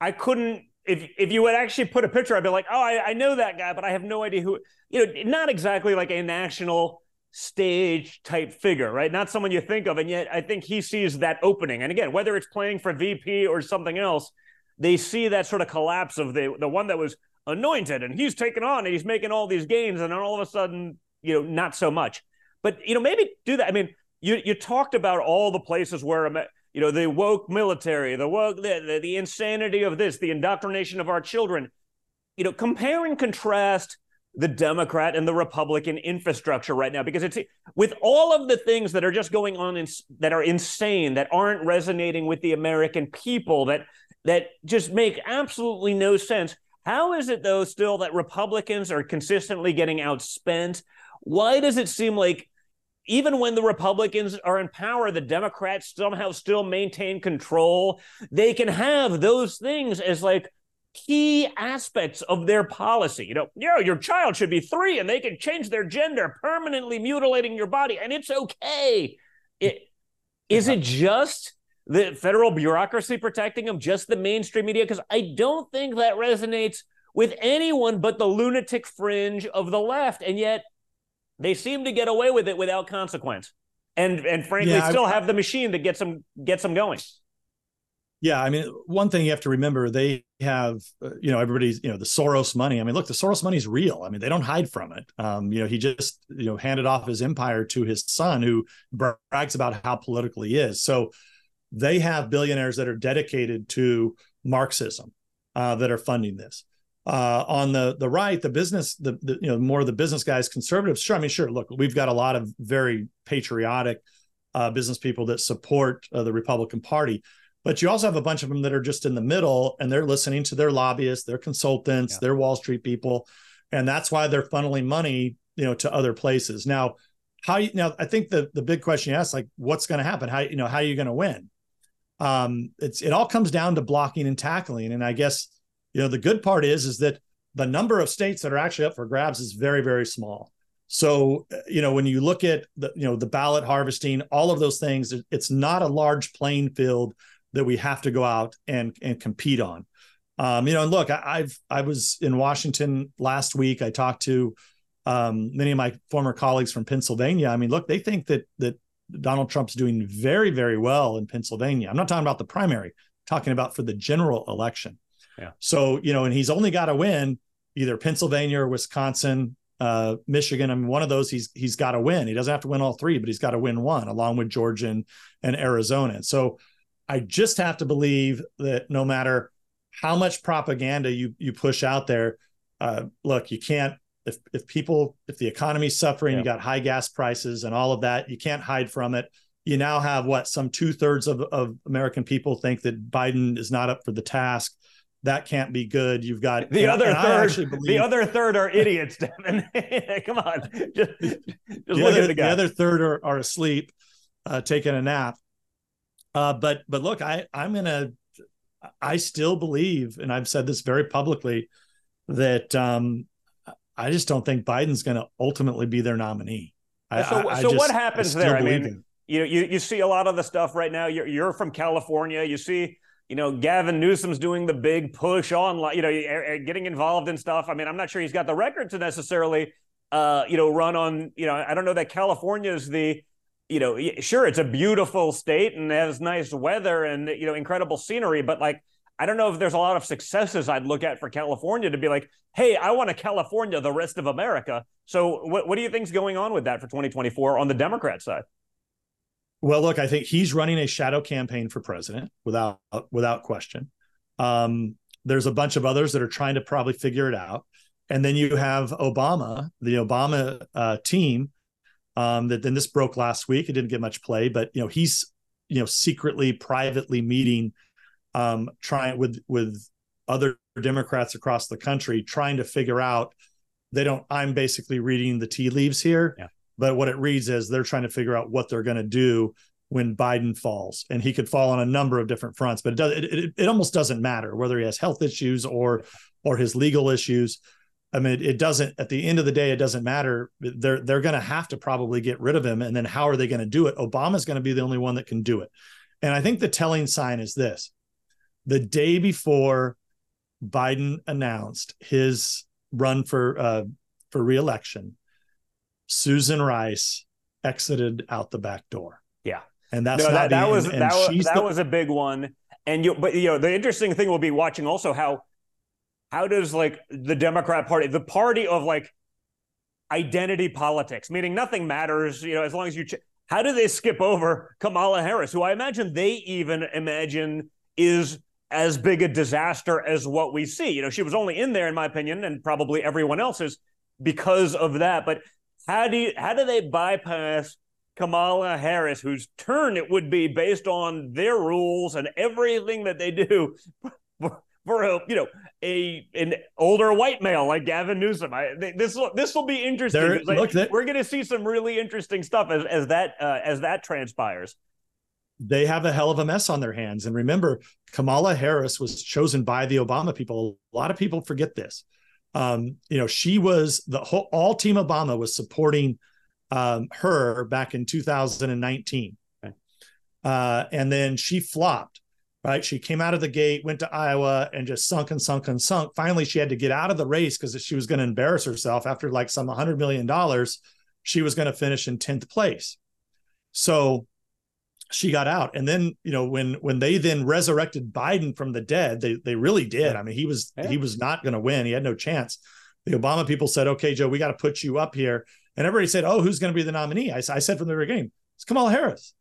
I couldn't if if you would actually put a picture, I'd be like, oh, I, I know that guy, but I have no idea who. You know, not exactly like a national stage type figure, right? Not someone you think of. And yet I think he sees that opening. And again, whether it's playing for VP or something else, they see that sort of collapse of the the one that was anointed and he's taken on and he's making all these gains and then all of a sudden, you know, not so much. But you know, maybe do that. I mean, you you talked about all the places where you know the woke military, the woke the, the, the insanity of this, the indoctrination of our children. You know, compare and contrast the Democrat and the Republican infrastructure right now because it's with all of the things that are just going on in, that are insane that aren't resonating with the American people that that just make absolutely no sense. How is it though still that Republicans are consistently getting outspent? Why does it seem like even when the Republicans are in power, the Democrats somehow still maintain control? They can have those things as like key aspects of their policy. You know, yeah, your child should be three and they can change their gender, permanently mutilating your body, and it's okay. It, is it just the federal bureaucracy protecting them, just the mainstream media? Because I don't think that resonates with anyone but the lunatic fringe of the left. And yet they seem to get away with it without consequence. And and frankly, yeah, still I, have the machine that gets them gets them going. Yeah, I mean, one thing you have to remember, they have, uh, you know, everybody's, you know, the Soros money. I mean, look, the Soros money is real. I mean, they don't hide from it. Um, you know, he just, you know, handed off his empire to his son, who brags about how political he is. So they have billionaires that are dedicated to Marxism uh, that are funding this. Uh, on the the right, the business, the, the you know, more of the business guys, conservatives. Sure, I mean, sure. Look, we've got a lot of very patriotic uh, business people that support uh, the Republican Party but you also have a bunch of them that are just in the middle and they're listening to their lobbyists, their consultants, yeah. their Wall Street people. And that's why they're funneling money, you know, to other places. Now, how you now I think the the big question you ask, like what's going to happen? How you know, how are you going to win? Um, it's it all comes down to blocking and tackling. And I guess, you know, the good part is is that the number of states that are actually up for grabs is very, very small. So, you know, when you look at the, you know, the ballot harvesting, all of those things, it's not a large playing field that we have to go out and and compete on. Um, you know, and look, I, have I was in Washington last week. I talked to um, many of my former colleagues from Pennsylvania. I mean, look, they think that that Donald Trump's doing very very well in Pennsylvania. I'm not talking about the primary, I'm talking about for the general election. Yeah. So you know, and he's only got to win either Pennsylvania or Wisconsin, uh, Michigan. I mean, one of those he's he's got to win. He doesn't have to win all three, but he's got to win one, along with Georgia and, and Arizona. So I just have to believe that no matter how much propaganda you you push out there, uh, look, you can't if if people if the economy's suffering, yeah. you got high gas prices and all of that, you can't hide from it. You now have what some two thirds of, of American people think that Biden is not up for the task. That can't be good. You've got the other third. Believe, the other third are idiots, Devin. Come on, just, just look other, at the guy. The other third are, are asleep, uh, taking a nap. Uh, but but look, I I'm gonna I still believe, and I've said this very publicly, that um, I just don't think Biden's going to ultimately be their nominee. I, so, I, I so just, what happens there? I mean, you know, you you see a lot of the stuff right now. You're you're from California. You see, you know, Gavin Newsom's doing the big push on, you know, getting involved in stuff. I mean, I'm not sure he's got the record to necessarily, uh, you know, run on. You know, I don't know that California is the you know, sure, it's a beautiful state and has nice weather and you know incredible scenery, but like I don't know if there's a lot of successes I'd look at for California to be like, hey, I want to California the rest of America. So what what do you think's going on with that for 2024 on the Democrat side? Well, look, I think he's running a shadow campaign for president without without question. Um, there's a bunch of others that are trying to probably figure it out, and then you have Obama, the Obama uh, team um, that then this broke last week. It didn't get much play, but you know he's you know secretly, privately meeting, um, trying with with other Democrats across the country, trying to figure out. They don't. I'm basically reading the tea leaves here, yeah. But what it reads is they're trying to figure out what they're going to do when Biden falls, and he could fall on a number of different fronts. But it does. It, it, it almost doesn't matter whether he has health issues or or his legal issues. I mean, it doesn't. At the end of the day, it doesn't matter. They're they're going to have to probably get rid of him, and then how are they going to do it? Obama's going to be the only one that can do it. And I think the telling sign is this: the day before Biden announced his run for uh, for reelection, Susan Rice exited out the back door. Yeah. And that's no, that, that, was and, that, was, that the, was a big one. And you but you know, the interesting thing will be watching also how how does like the Democrat Party, the party of like identity politics, meaning nothing matters, you know, as long as you ch- how do they skip over Kamala Harris, who I imagine they even imagine is as big a disaster as what we see. You know, she was only in there, in my opinion, and probably everyone else's because of that. But how do you, how do they bypass Kamala Harris, whose turn it would be based on their rules and everything that they do for, for a you know a an older white male like Gavin Newsom? I, this will this will be interesting. Like, look, we're going to see some really interesting stuff as as that uh, as that transpires they have a hell of a mess on their hands. And remember, Kamala Harris was chosen by the Obama people. A lot of people forget this. Um, you know, she was the whole all team Obama was supporting um, her back in 2019. Okay. Uh, and then she flopped, right? She came out of the gate, went to Iowa, and just sunk and sunk and sunk. Finally, she had to get out of the race because she was going to embarrass herself after like some $100 million. She was going to finish in 10th place. So she got out. And then you know when when they then resurrected biden from the dead they they really did. I mean he was yeah. he was not going to win. He had no chance. The obama people said okay joe we got to put you up here. And everybody said oh who's going to be the nominee? I, I said from the very beginning it's kamala harris.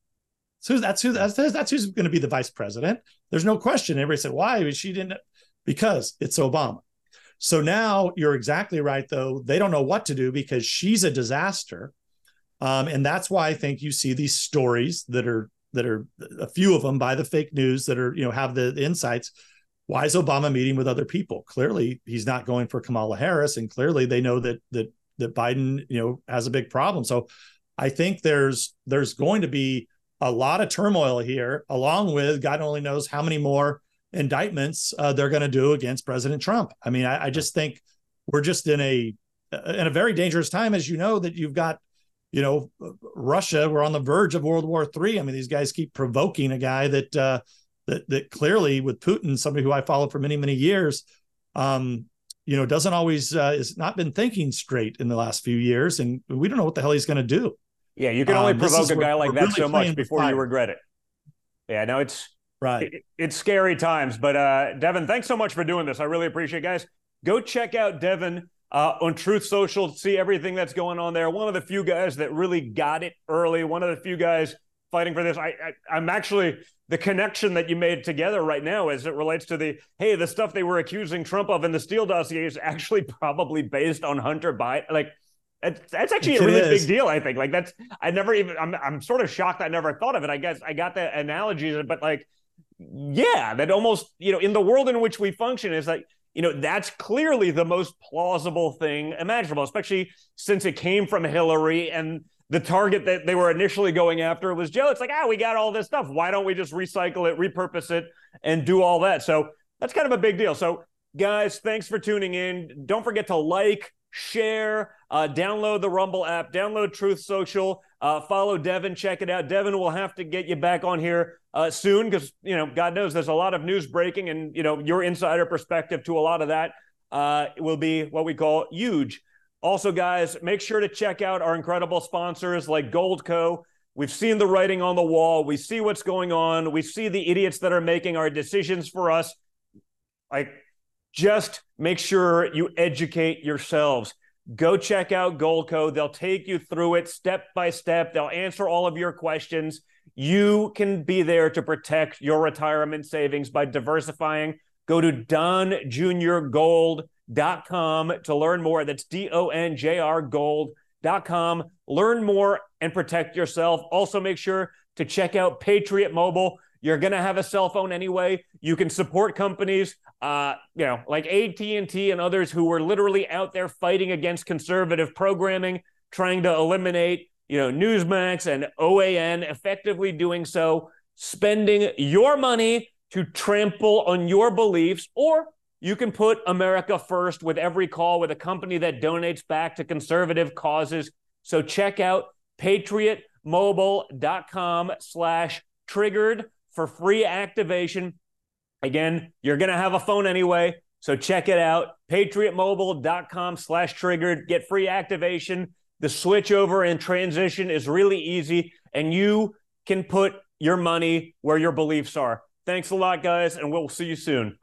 So that's who that's, that's who's going to be the vice president. There's no question. Everybody said why? She didn't because it's obama. So now you're exactly right though. They don't know what to do because she's a disaster. Um, and that's why I think you see these stories that are that are a few of them by the fake news that are you know have the, the insights why is obama meeting with other people? Clearly he's not going for kamala harris and clearly they know that that that biden you know has a big problem. So i think there's there's going to be a lot of turmoil here along with god only knows how many more indictments uh, they're going to do against president trump. I mean I, I just think we're just in a in a very dangerous time as you know that you've got you know, Russia, we're on the verge of World War Three. I mean, these guys keep provoking a guy that uh, that that clearly, with Putin, somebody who I followed for many many years, um, you know, doesn't always uh, has not been thinking straight in the last few years, and we don't know what the hell he's going to do. Yeah, you can only um, provoke a guy like that really so much before you regret it. Yeah, no, it's right. It, it's scary times, but uh, Devin, thanks so much for doing this. I really appreciate it, guys. Go check out Devin uh, on Truth Social, see everything that's going on there. One of the few guys that really got it early. One of the few guys fighting for this. I, I am actually the connection that you made together right now as it relates to the hey, the stuff they were accusing Trump of in the Steele dossier is actually probably based on Hunter Biden. Like that's, that's actually it a really is. big deal. I think. Like that's I never even. I'm I'm sort of shocked. I never thought of it. I guess I got the analogies, but like yeah, that almost you know in the world in which we function is like you know, that's clearly the most plausible thing imaginable, especially since it came from Hillary and the target that they were initially going after was Joe. It's like, ah, we got all this stuff. Why don't we just recycle it, repurpose it, and do all that? So that's kind of a big deal. So, guys, thanks for tuning in. Don't forget to like, share, uh, download the Rumble app, download Truth Social, uh, follow Devin, check it out. Devin will have to get you back on here uh, soon because you know God knows there's a lot of news breaking, and you know your insider perspective to a lot of that uh, will be what we call huge. Also, guys, make sure to check out our incredible sponsors like Goldco. We've seen the writing on the wall. We see what's going on. We see the idiots that are making our decisions for us. Like, just make sure you educate yourselves. Go check out Goldco. They'll take you through it step by step. They'll answer all of your questions. You can be there to protect your retirement savings by diversifying. Go to donjrgold.com to learn more. That's D O N J R gold.com. Learn more and protect yourself. Also, make sure to check out Patriot Mobile. You're going to have a cell phone anyway. You can support companies, uh, you know, like AT&T and others who were literally out there fighting against conservative programming, trying to eliminate you know, Newsmax and OAN effectively doing so, spending your money to trample on your beliefs, or you can put America first with every call with a company that donates back to conservative causes. So check out patriotmobile.com slash triggered for free activation. Again, you're going to have a phone anyway. So check it out. Patriotmobile.com slash triggered. Get free activation The switch over and transition is really easy, and you can put your money where your beliefs are. Thanks a lot, guys, and we'll see you soon.